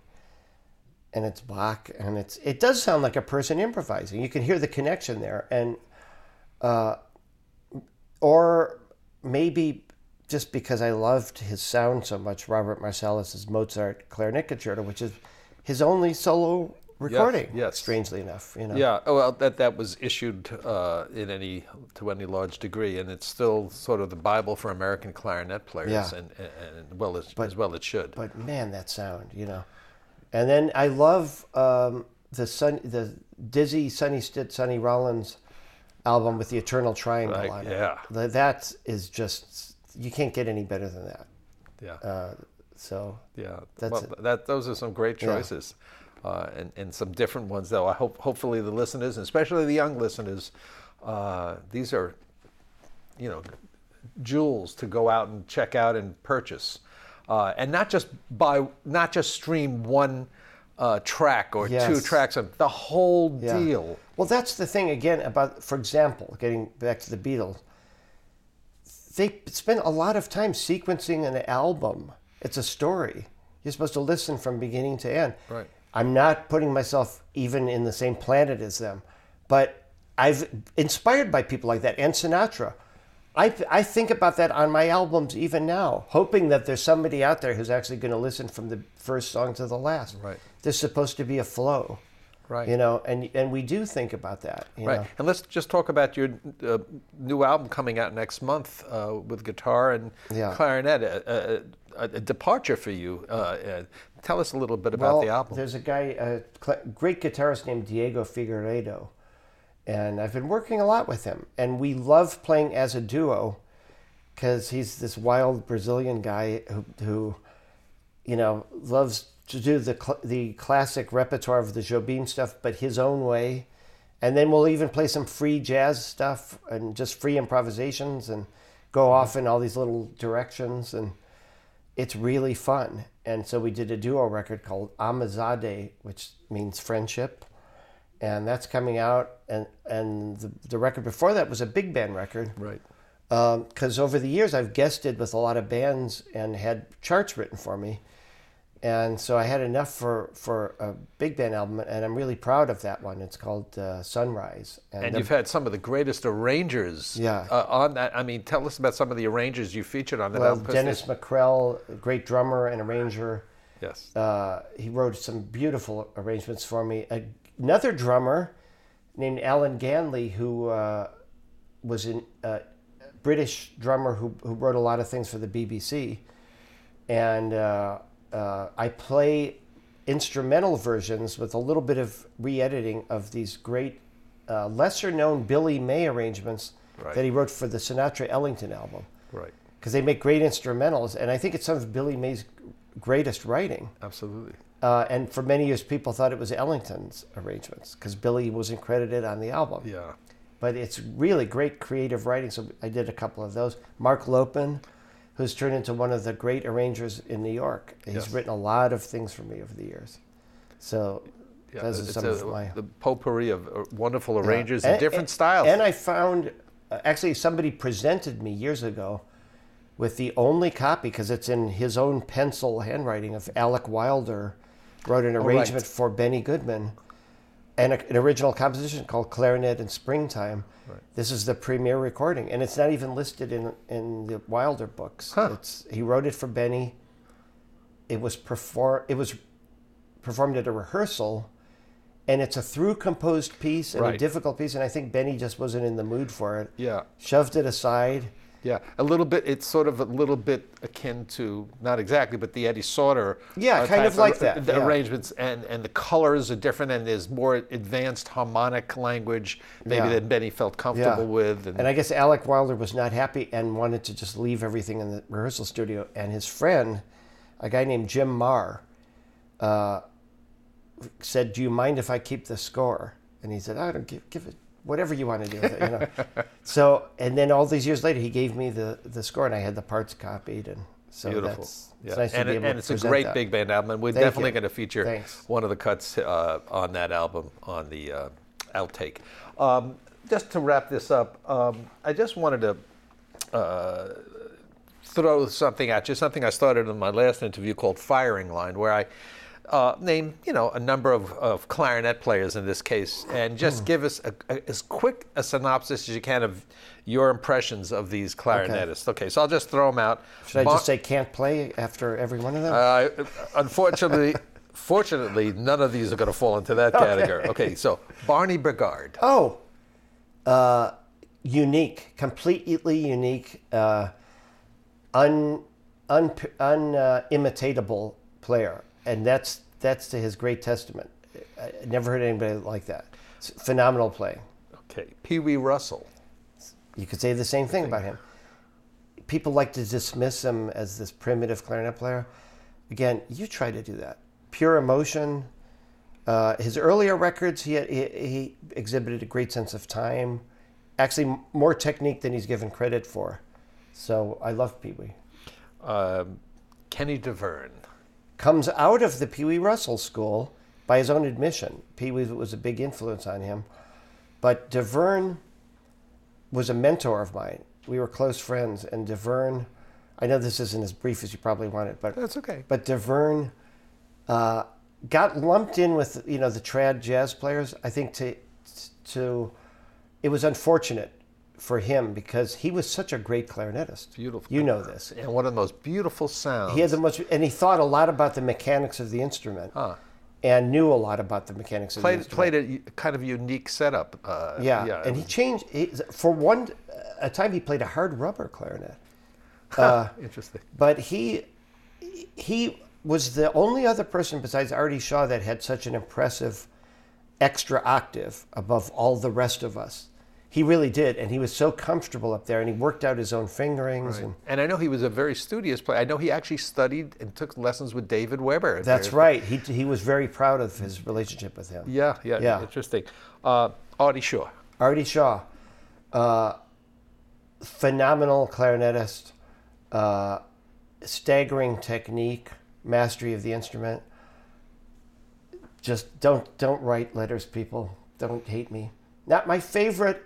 and it's Bach and it's it does sound like a person improvising. You can hear the connection there and uh, or maybe just because I loved his sound so much, Robert Marcellus' Mozart Clarinet Concerto, which is his only solo recording. yes. strangely enough, you know. yeah, oh, well, that that was issued uh, in any to any large degree, and it's still sort of the bible for American clarinet players, Yeah. and, and, and well as, as well it should. But man, that sound, you know. And then I love um, the sun, the Dizzy Sonny Stitt Sonny Rollins album with the Eternal Triangle Right, on it. yeah. That is just you can't get any better than that. yeah, Uh, so yeah. that's well, that those are some great choices, uh, and and some different ones. Though I hope hopefully the listeners, and especially the young listeners, uh, these are, you know, jewels to go out and check out and purchase, uh, and not just buy, not just stream one uh, track or two tracks of the whole Yeah. deal. Well, that's the thing again about, for example, getting back to the Beatles. They spend a lot of time sequencing an album. It's a story. You're supposed to listen from beginning to end. Right. I'm not putting myself even in the same planet as them, but I've inspired by people like that and Sinatra. I, I think about that on my albums even now, hoping that there's somebody out there who's actually going to listen from the first song to the last. Right. There's supposed to be a flow, Right. you know, and and we do think about that. You Right. Know? And let's just talk about your uh, new album coming out next month uh, with guitar and Yeah. clarinet. A, a, a departure for you. Uh, uh, tell us a little bit about well, the album. There's a guy, a great guitarist named Diego Figueiredo, and I've been working a lot with him. And we love playing as a duo because he's this wild Brazilian guy who, who, you know, loves to do the cl- the classic repertoire of the Jobim stuff, but his own way. And then we'll even play some free jazz stuff and just free improvisations and go off in all these little directions and it's really fun. And so we did a duo record called Amizade, which means friendship. And that's coming out. And, and the, the record before that was a big band record. right. Um, because over the years, I've guested with a lot of bands and had charts written for me. And so I had enough for, for a big band album. And I'm really proud of that one. It's called uh, Sunrise. And the- you've had some of the greatest arrangers Yeah. uh, on that. I mean, tell us about some of the arrangers you featured on that well, album. Dennis Mackrel, great drummer and arranger. Yes. Uh, he wrote some beautiful arrangements for me. A, another drummer named Allan Ganley, who uh, was a uh, British drummer who, who wrote a lot of things for the BBC. And uh, I play instrumental versions with a little bit of re editing of these great, uh, lesser known Billy May arrangements Right. that he wrote for the Sinatra Ellington album Right. because they make great instrumentals, and I think it's some of Billy May's greatest writing. Absolutely. Uh, and for many years, people thought it was Ellington's arrangements because Billy wasn't credited on the album. Yeah. But it's really great creative writing. So I did a couple of those. Mark Lopin, who's turned into one of the great arrangers in New York. He's Yes. written a lot of things for me over the years. So Yeah, those are some a- of my the potpourri of uh, wonderful arrangers Yeah. in different and, styles. And I found, uh, actually, somebody presented me years ago with the only copy, because it's in his own pencil handwriting, of Alec Wilder wrote an Oh, right. arrangement for Benny Goodman and a, an original composition called Clarinet in Springtime. This is the premiere recording, and it's not even listed in, in the Wilder books. Huh. It's, he wrote it for Benny. It was perform. It was performed at a rehearsal, and it's a through composed piece and Right. a difficult piece. And I think Benny just wasn't in the mood for it. yeah. Shoved it aside. Yeah, a little bit. It's sort of a little bit akin to not exactly, but the Eddie Sauter. Yeah, uh, kind of like that, The yeah. arrangements and and the colors are different, and there's more advanced harmonic language maybe Yeah. than Benny felt comfortable with. And, And I guess Alec Wilder was not happy and wanted to just leave everything in the rehearsal studio. And his friend, a guy named Jim Marr, uh, said, "Do you mind if I keep the score?" And he said, "I don't give, give it whatever you want to do with it." You know. so, and then all these years later, he gave me the the score, and I had the parts copied, and so Beautiful. that's yeah. it's nice and to be it- able and it's a great that. big band album, and we're Thank definitely you. going to feature Thanks. one of the cuts uh, on that album on the uh, outtake. Um, just to wrap this up, um, I just wanted to uh, throw something at you, something I started in my last interview called Firing Line, where I uh, name, you know, a number of, of clarinet players in this case, and just Hmm. give us a, a- as quick a synopsis as you can of your impressions of these clarinetists. Okay, so I'll just throw them out. Should I just say can't play after every one of them? uh, unfortunately, fortunately, none of these are going to fall into that category. Okay, so Barney Bigard. Oh, uh, unique, completely unique, uh, un, un, unimitatable player, and that's that's to his great testament. I never heard anybody like that. It's phenomenal playing. Okay, Pee Wee Russell. You could say the same thing about him. People like to dismiss him as this primitive clarinet player. Again, you try to do that. Pure emotion. Uh, his earlier records, he, he, he exhibited a great sense of time. Actually, more technique than he's given credit for. So I love Pee Wee. Um, Kenny Davern. Comes out of the Pee Wee Russell School by his own admission. Pee Wee was a big influence on him. But Davern was a mentor of mine. We were close friends, and Davern, I know this isn't as brief as you probably wanted, but That's okay. but Davern uh, got lumped in with you know the trad jazz players. I think to to it was unfortunate for him because he was such a great clarinetist. Beautiful. You know this. And one of the most beautiful sounds. He had the most, and he thought a lot about the mechanics of the instrument, Huh. and knew a lot about the mechanics of the played instrument. played a kind of unique setup. Uh, Yeah, and he changed he, for one a time. He played a hard rubber clarinet, uh, interesting. but he he was the only other person besides Artie Shaw that had such an impressive extra octave above all the rest of us. He really did, and he was so comfortable up there, and he worked out his own fingerings, and And I know he was a very studious player. I know he actually studied and took lessons with David Weber. that's right. He he was very proud of his relationship with him. Yeah, yeah, Yeah. interesting. Uh, Artie Shaw. Artie Shaw, uh, phenomenal clarinetist, uh, staggering technique, mastery of the instrument. Just don't don't write letters, people. Don't hate me. Not my favorite,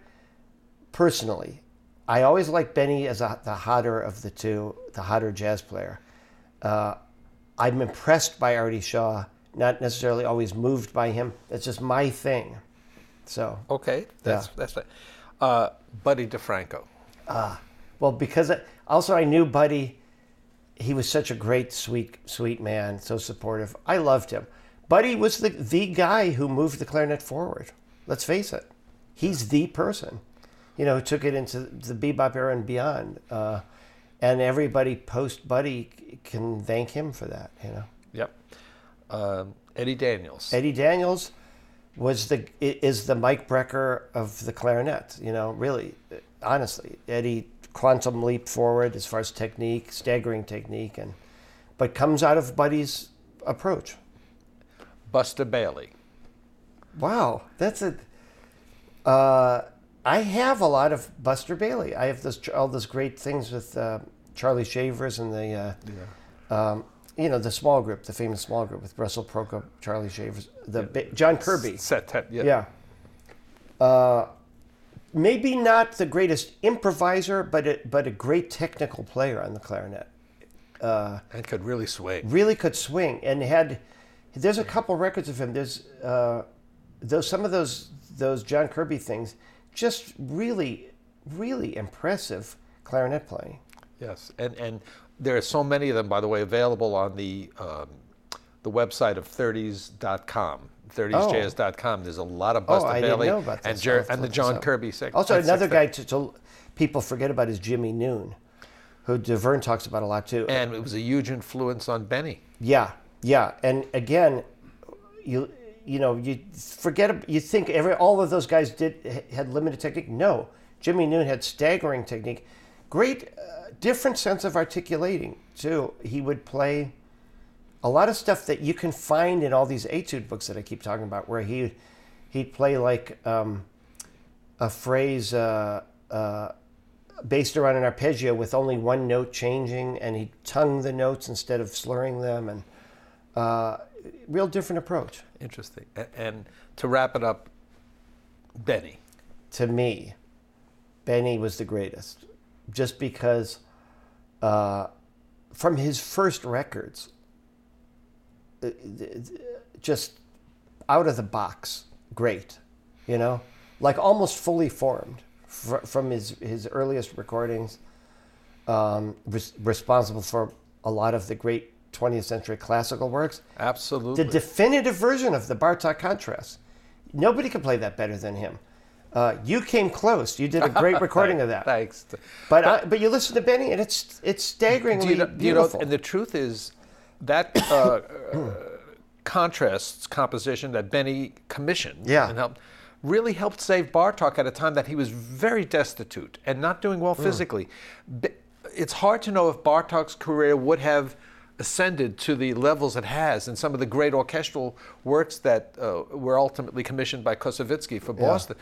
personally. I always like Benny as a, the hotter of the two, the hotter jazz player. Uh, I'm impressed by Artie Shaw, not necessarily always moved by him. That's just my thing. So. Okay, that's Yeah. that's that. Uh, Buddy DeFranco. Ah, Well, because I, also I knew Buddy, he was such a great, sweet, sweet man, so supportive. I loved him. Buddy was the the guy who moved the clarinet forward. Let's face it, he's the person, you know, who took it into the bebop era and beyond. Uh, and everybody post Buddy can thank him for that. You know, Yep. Um, Eddie Daniels. Eddie Daniels was the is the Mike Brecker of the clarinet. You know, really, honestly, Eddie quantum leap forward as far as technique, staggering technique, and but comes out of Buddy's approach. Buster Bailey. Wow, that's a. Uh, I have a lot of Buster Bailey. I have this all those great things with uh, Charlie Shavers and the, uh, um, you know, the small group, the famous small group with Russell Procope, Charlie Shavers, the ba- John Kirby. Set, yeah. Yeah. Uh, maybe not the greatest improviser, but a, but a great technical player on the clarinet. And could really swing. Really could swing and had. There's a couple records of him. There's uh, those some of those those John Kirby things, just really, really impressive clarinet playing. Yes, and and there are so many of them, by the way, available on the um, the website of 30s.com, 30sjazz.com. There's a lot of Buster oh, I Bailey didn't know about and, Jer- I'll have to and the John. Kirby sec- Also, that's another sextet. guy to, to people forget about is Jimmie Noone, who Davern talks about a lot too. And it was a huge influence on Benny. Yeah, yeah, and again, you you know you forget you think every all of those guys did had limited technique. No, Jimmie Noone had staggering technique, great, uh, different sense of articulating too. He would play a lot of stuff that you can find in all these etude books that I keep talking about, where he he'd play like um, a phrase. Uh, uh, based around an arpeggio with only one note changing, and he tongue the notes instead of slurring them, and uh, real different approach Interesting. And to wrap it up, Benny. to me. Benny was the greatest, just because uh, from his first records, uh, just out of the box, great, you know, like almost fully formed from his his earliest recordings. Um, res- responsible for a lot of the great 20th century classical works. Absolutely. The definitive version of the Bartok contrast. Nobody could play that better than him. Uh, you came close. You did a great recording of that. Thanks. But I, but you listen to Benny, and it's it's staggeringly you know, do you know, and the truth is that uh, uh, contrasts composition that Benny commissioned Yeah. and helped really helped save Bartok at a time that he was very destitute and not doing Hmm. well physically. B- It's hard to know if Bartok's career would have ascended to the levels it has in some of the great orchestral works that uh, were ultimately commissioned by Koussevitzky for Boston.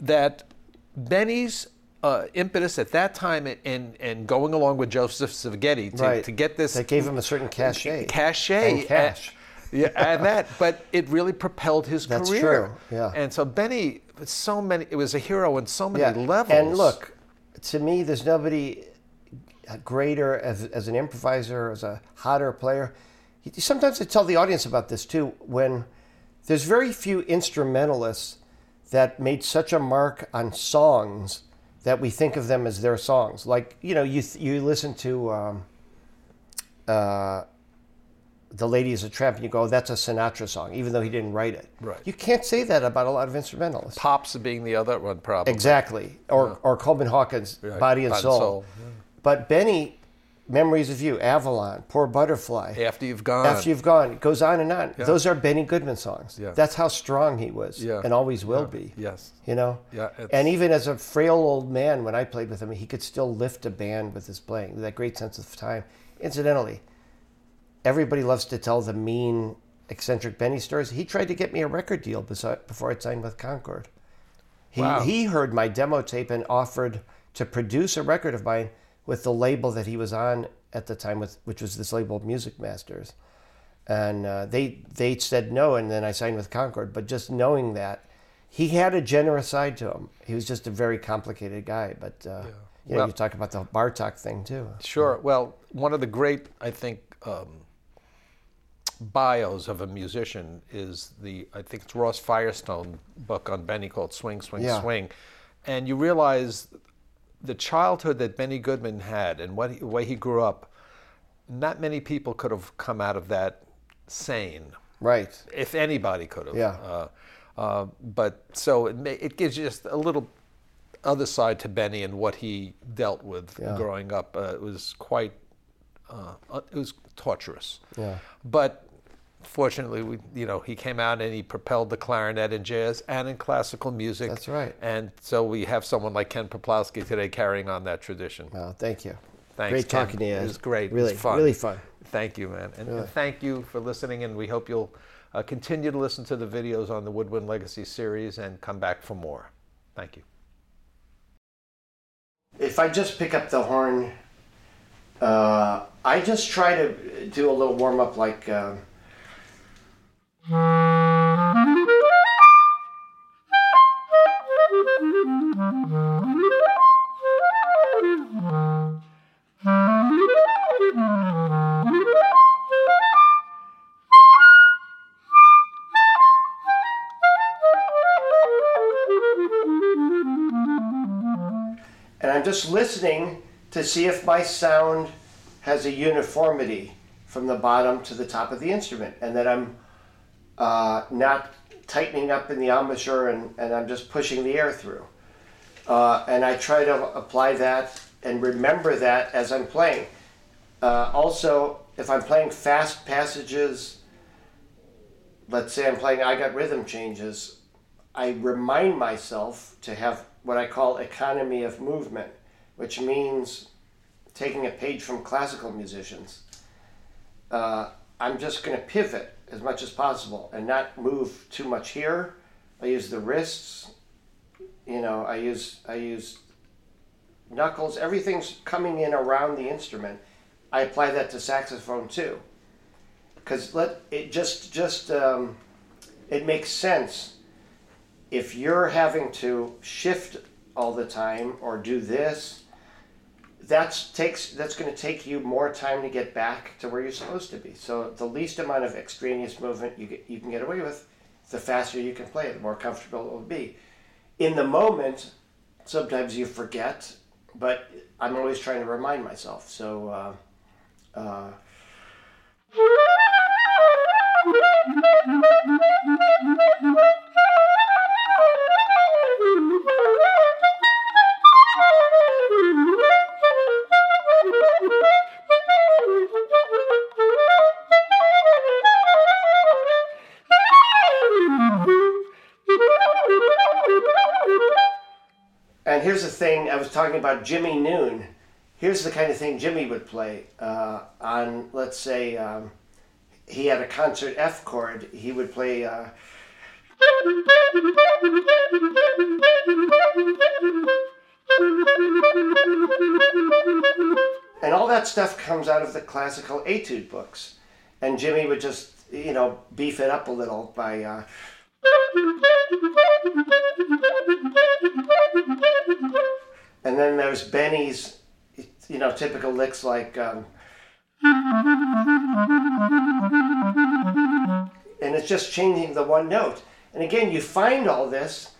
That Benny's uh, impetus at that time and, in going along with Joseph Szigeti to, right. to get this that gave him a certain cachet. cachet And cash. yeah, and that, but it really propelled his That's career. true, yeah. And so Benny, so many, it was a hero in so many Yeah. levels. And look, to me, there's nobody greater as, as an improviser, as a hotter player. Sometimes I tell the audience about this too. When there's very few instrumentalists that made such a mark on songs that we think of them as their songs. Like you know, you you listen to um, uh, "The Lady Is a Tramp" and you go, "That's a Sinatra song," even though he didn't write it. Right. You can't say that about a lot of instrumentalists. Pops being the other one, probably. Exactly. Or or Coleman Hawkins, Right. "Body and Body and Soul." Soul, But Benny, "Memories of You," "Avalon," "Poor Butterfly." After you've gone. After you've gone, it goes on and on. Those are Benny Goodman songs. Yeah. That's how strong he was, Yeah. and always will be. Yes. You know. Yeah, And even as a frail old man, when I played with him, he could still lift a band with his playing. That great sense of time. Incidentally, everybody loves to tell the mean, eccentric Benny stories. He tried to get me a record deal before I signed with Concord. He Wow. he heard my demo tape and offered to produce a record of mine with the label that he was on at the time, with which was this label Music Masters and uh, they they said no, and then I signed with Concord. But just knowing that, he had a generous side to him. He was just a very complicated guy. But uh, you know, Well- you talk about the Bartok thing too. Sure. Well, one of the great, I think, um, bios of a musician is the, I think it's Ross Firestone book on Benny called Swing, Swing, Yeah. Swing. And you realize the childhood that Benny Goodman had and what he, the way he grew up, not many people could have come out of that sane. Right. if anybody could have. Yeah. Uh, uh, but so it, ma- it gives you just a little other side to Benny and what he dealt with Yeah. growing up. Uh, it was quite, uh, uh, it was torturous. Yeah. But fortunately, we, you know, he came out and he propelled the clarinet in jazz and in classical music. That's right. And so we have someone like Ken Peplowski today carrying on that tradition. Well, thank you. Thanks, Great Ken. talking to you. It was great. It Really, was fun. really fun. Thank you, man. And, and thank you for listening. And we hope you'll uh, continue to listen to the videos on the Woodwind Legacy series and come back for more. Thank you. If I just pick up the horn, uh, I just try to do a little warm up like. Uh, and I'm just listening to see if my sound has a uniformity from the bottom to the top of the instrument, and that I'm uh, not tightening up in the embouchure and, and I'm just pushing the air through. Uh, and I try to apply that and remember that as I'm playing. Uh, also, if I'm playing fast passages, let's say I'm playing I Got Rhythm Changes, I remind myself to have what I call economy of movement, which means taking a page from classical musicians. Uh, I'm just going to pivot as much as possible and not move too much here. I use the wrists, you know, I use I use knuckles. Everything's coming in around the instrument. I apply that to saxophone too, because let it just just um, it makes sense if you're having to shift all the time or do this that's takes that's going to take you more time to get back to where you're supposed to be. So the least amount of extraneous movement you, get, you can get away with the faster you can play the more comfortable it will be. In the moment sometimes you forget but i'm always trying to remind myself. So uh, uh, thing I was talking about Jimmie Noone. Here's the kind of thing Jimmy would play uh, on, let's say, um, he had a concert F chord. He would play. Uh, and all that stuff comes out of the classical etude books. And Jimmy would just, you know, beef it up a little by. Uh, and then there's Benny's, you know, typical licks like. Um, and it's just changing the one note. And again, you find all this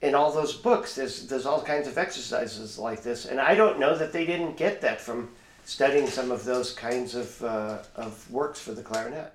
in all those books, there's there's all kinds of exercises like this, and I don't know that they didn't get that from studying some of those kinds of uh, of works for the clarinet.